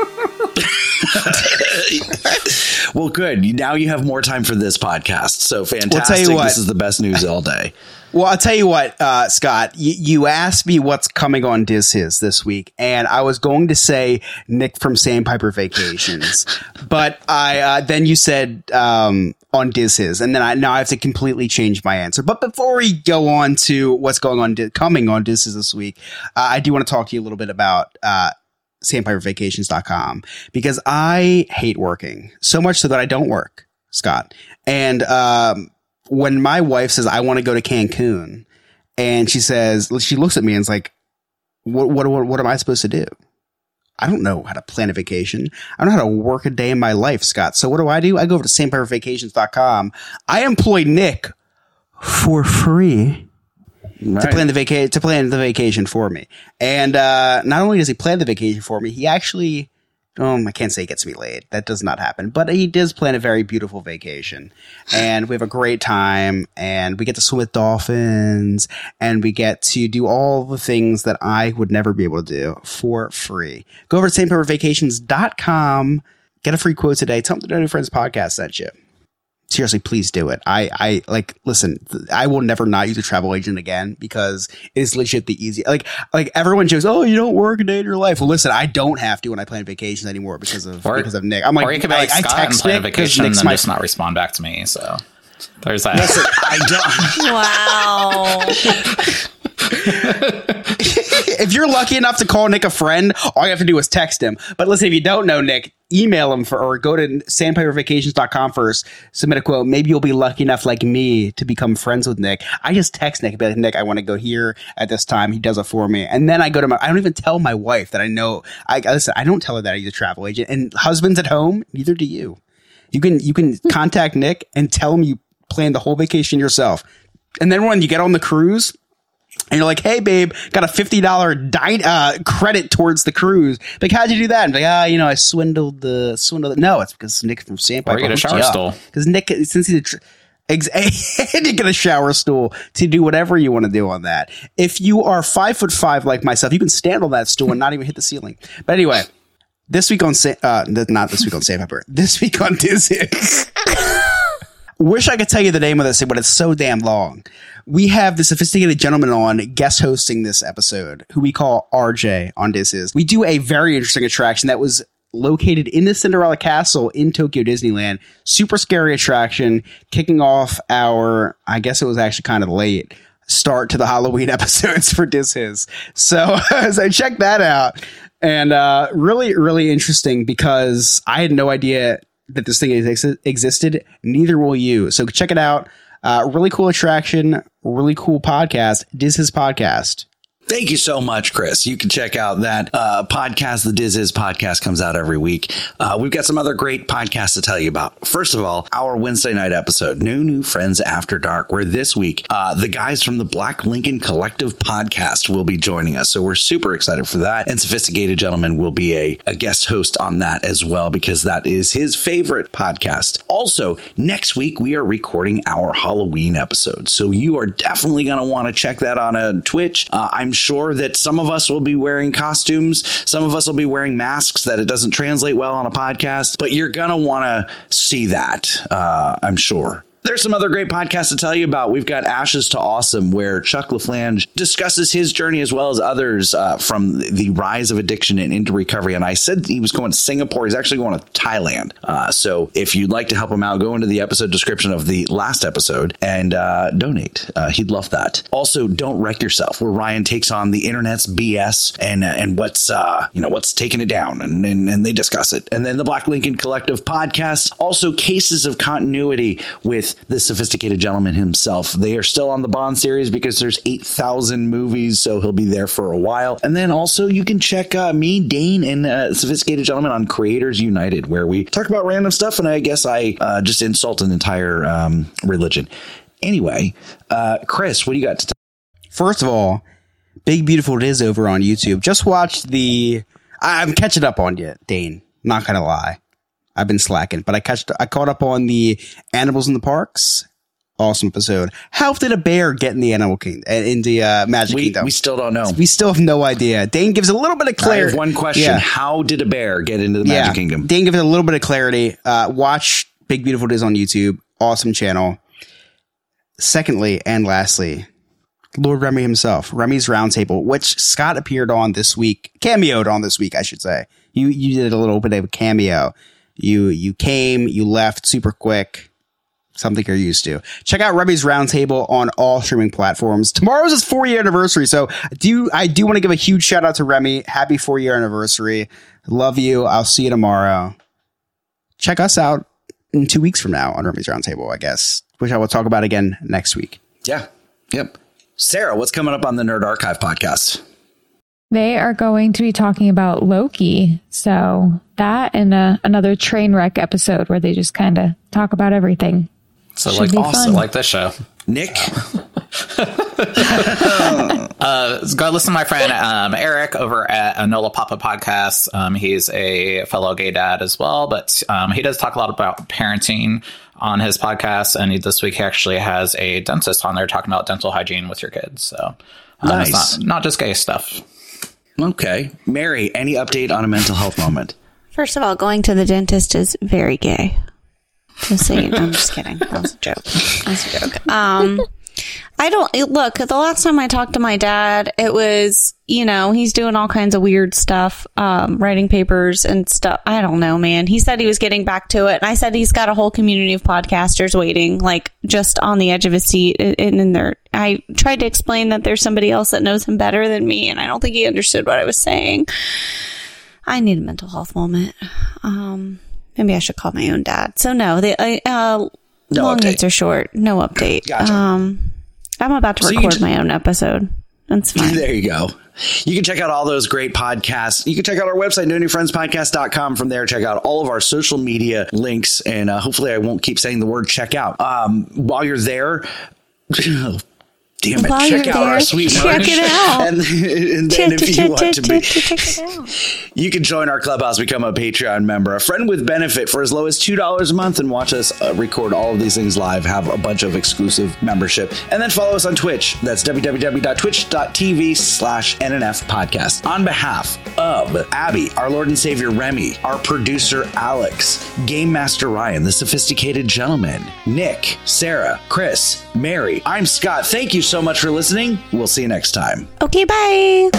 well, good. Now you have more time for this podcast. So fantastic. tell you what. This is the best news all day. Well, I'll tell you what, uh, Scott, you, you asked me what's coming on Diz His this week, and I was going to say Nick from Sandpiper Vacations, but I uh, then you said um, on Diz His, and then I now I have to completely change my answer. But before we go on to what's going on coming on Diz His this week, uh, I do want to talk to you a little bit about uh, sandpipervacations.com because I hate working so much so that I don't work, Scott. And um, when my wife says I want to go to Cancun, and she says she looks at me and is like, "What what what, what am I supposed to do?" I don't know how to plan a vacation. I don't know how to work a day in my life, Scott. So what do I do? I go over to sandpipervacations.com. I employ Nick for free to plan the vacation to plan the vacation for me. And uh, not only does he plan the vacation for me, he actually um, I can't say he gets me laid. That does not happen. But he does plan a very beautiful vacation. And we have a great time and we get to swim with dolphins and we get to do all the things that I would never be able to do for free. Go over to sandpipervacations.com, get a free quote today. Tell them the New Friends podcast sent you seriously, please do it. I, I like, listen, I will never not use a travel agent again because it is legit the easy. Like, like everyone jokes, oh, you don't work a day in your life. Well, listen, I don't have to when I plan vacations anymore because of Or- because of Nick. I'm like, or you could be like I, I Scott and text plan a Nick 'cause vacation and Nick's then my just not respond back to me. So there's that. Listen, I don't. Wow. if you're lucky enough to call Nick a friend, all you have to do is text him. But listen, if you don't know Nick, email him for or go to sandpipervacations.com first, submit a quote. Maybe you'll be lucky enough like me to become friends with Nick. I just text Nick and be like, Nick, I want to go here at this time. He does it for me. And then I go to my I don't even tell my wife that I know I listen, I don't tell her that use a travel agent. And husbands at home, neither do you. You can you can contact Nick and tell him you planned the whole vacation yourself. And then when you get on the cruise, and you're like, "Hey, babe, got a fifty dollar di- uh, credit towards the cruise." Like, how'd you do that? And like, ah, you know, I swindled the swindled. The-. No, it's because Nick from Sandpiper. Or you get a shower stool. Because Nick, since he's a tr- ex- and you get a shower stool to do whatever you want to do on that. If you are five foot five like myself, you can stand on that stool and not even hit the ceiling. But anyway, this week on Sa- uh, not this week on Sandpiper. This week on Disney. Wish I could tell you the name of this, but it's so damn long. We have the sophisticated gentleman on guest hosting this episode, who we call RJ on Diz His. We do a very interesting attraction that was located in the Cinderella Castle in Tokyo Disneyland. Super scary attraction, kicking off our, I guess it was actually kind of late, start to the Halloween episodes for Diz His. So, so check that out. And uh, really, really interesting because I had no idea that this thing ex- existed. Neither will you. So check it out. Uh, really cool attraction, really cool podcast. Diz His podcast. Thank you so much, Chris. You can check out that uh, podcast. The Diz His podcast comes out every week. Uh, we've got some other great podcasts to tell you about. First of all, our Wednesday night episode, No New Friends After Dark, where this week uh, the guys from the Black Lincoln Collective podcast will be joining us. So we're super excited for that. And Sophisticated Gentleman will be a, a guest host on that as well, because that is his favorite podcast. Also, next week we are recording our Halloween episode. So you are definitely going to want to check that on a Twitch. Uh, I'm sure that some of us will be wearing costumes, some of us will be wearing masks that it doesn't translate well on a podcast, but you're going to want to see that, uh, I'm sure. There's some other great podcasts to tell you about. We've got Ashes to Awesome, where Chuck LaFlange discusses his journey as well as others uh, from the rise of addiction and into recovery. And I said he was going to Singapore. He's actually going to Thailand. Uh, so if you'd like to help him out, go into the episode description of the last episode and uh, donate. Uh, he'd love that. Also, don't wreck yourself, where Ryan takes on the internet's BS and uh, and what's uh, you know what's taking it down, and, and and they discuss it. And then the Black Lincoln Collective podcast, also cases of continuity with the sophisticated gentleman himself. They are still on the Bond series because there's 8,000 movies, so he'll be there for a while. And then also you can check uh, me, Dane, and uh, Sophisticated Gentleman on Creators United, where we talk about random stuff, and I guess I uh, just insult an entire um, religion. Anyway, uh, Chris, what do you got to tell? First of all, Big Beautiful Diz over on YouTube. Just watched the. I- I'm catching up on you, Dane. Not gonna lie, I've been slacking, but I catched. I caught up on the Animals in the Parks. Awesome episode. How did a bear get in the Animal Kingdom? In the uh, Magic We, Kingdom? we still don't know. We still have no idea. Dane gives a little bit of I clarity. have one question. Yeah. How did a bear get into the Magic Kingdom? Dane gives a little bit of clarity. Uh, watch Big Beautiful Days on YouTube. Awesome channel. Secondly, and lastly, Lord Remy himself, Remy's Roundtable, which Scott appeared on this week, cameoed on this week, I should say. You you did a little bit of a cameo. You you came, you left super quick. Something you're used to. Check out Remy's Roundtable on all streaming platforms. Tomorrow's his four year anniversary, so do I do want to give a huge shout out to Remy. Happy four year anniversary. Love you. I'll see you tomorrow. Check us out in two weeks from now on Remy's Roundtable, I guess, which I will talk about again next week. Yeah. Yep. Sarah, what's coming up on the Nerd Archive podcast? They are going to be talking about Loki. So that and uh, another train wreck episode where they just kind of talk about everything. So Should like be awesome, fun. like this show. Nick, uh, go listen to my friend um, Eric over at Anola Papa Podcast. Um, he's a fellow gay dad as well, but um, he does talk a lot about parenting on his podcast. And he, this week he actually has a dentist on there talking about dental hygiene with your kids. So um, it's Nice. not, not just gay stuff. Okay. Mary, any update on a mental health moment? First of all, going to the dentist is very gay. Just. I'm just kidding. That was a joke. That was a joke. Um, I don't look. The last time I talked to my dad, it was you know he's doing all kinds of weird stuff, um, writing papers and stuff. I don't know, man. He said he was getting back to it, and I said he's got a whole community of podcasters waiting, like just on the edge of his seat. And in there, I tried to explain that there's somebody else that knows him better than me, and I don't think he understood what I was saying. I need a mental health moment. Um, maybe I should call my own dad. So no, the uh, uh, No long update. answer short, no update. Gotcha. Um, I'm about to So record just- my own episode. That's fine. There you go. You can check out all those great podcasts. You can check out our website, no new friends podcast.com. From there, check out all of our social media links. And uh, hopefully, I won't keep saying the word check out. Um, while you're there, damn it, While check out our sweet check merch. it out. And, and Check- then if you want to be, check- check you can join our clubhouse, become a Patreon member, a friend with benefit for as low as $2 a month, and watch us uh, record all of these things live, have a bunch of exclusive membership, and then follow us on Twitch. That's www.twitch.tv slash NNF podcast. On behalf of Abby, our Lord and Savior Remy, our producer Alex, Game Master Ryan, the sophisticated gentleman, Nick, Sarah, Chris, Mary, I'm Scott. Thank you so much for listening. We'll see you next time. Okay, bye.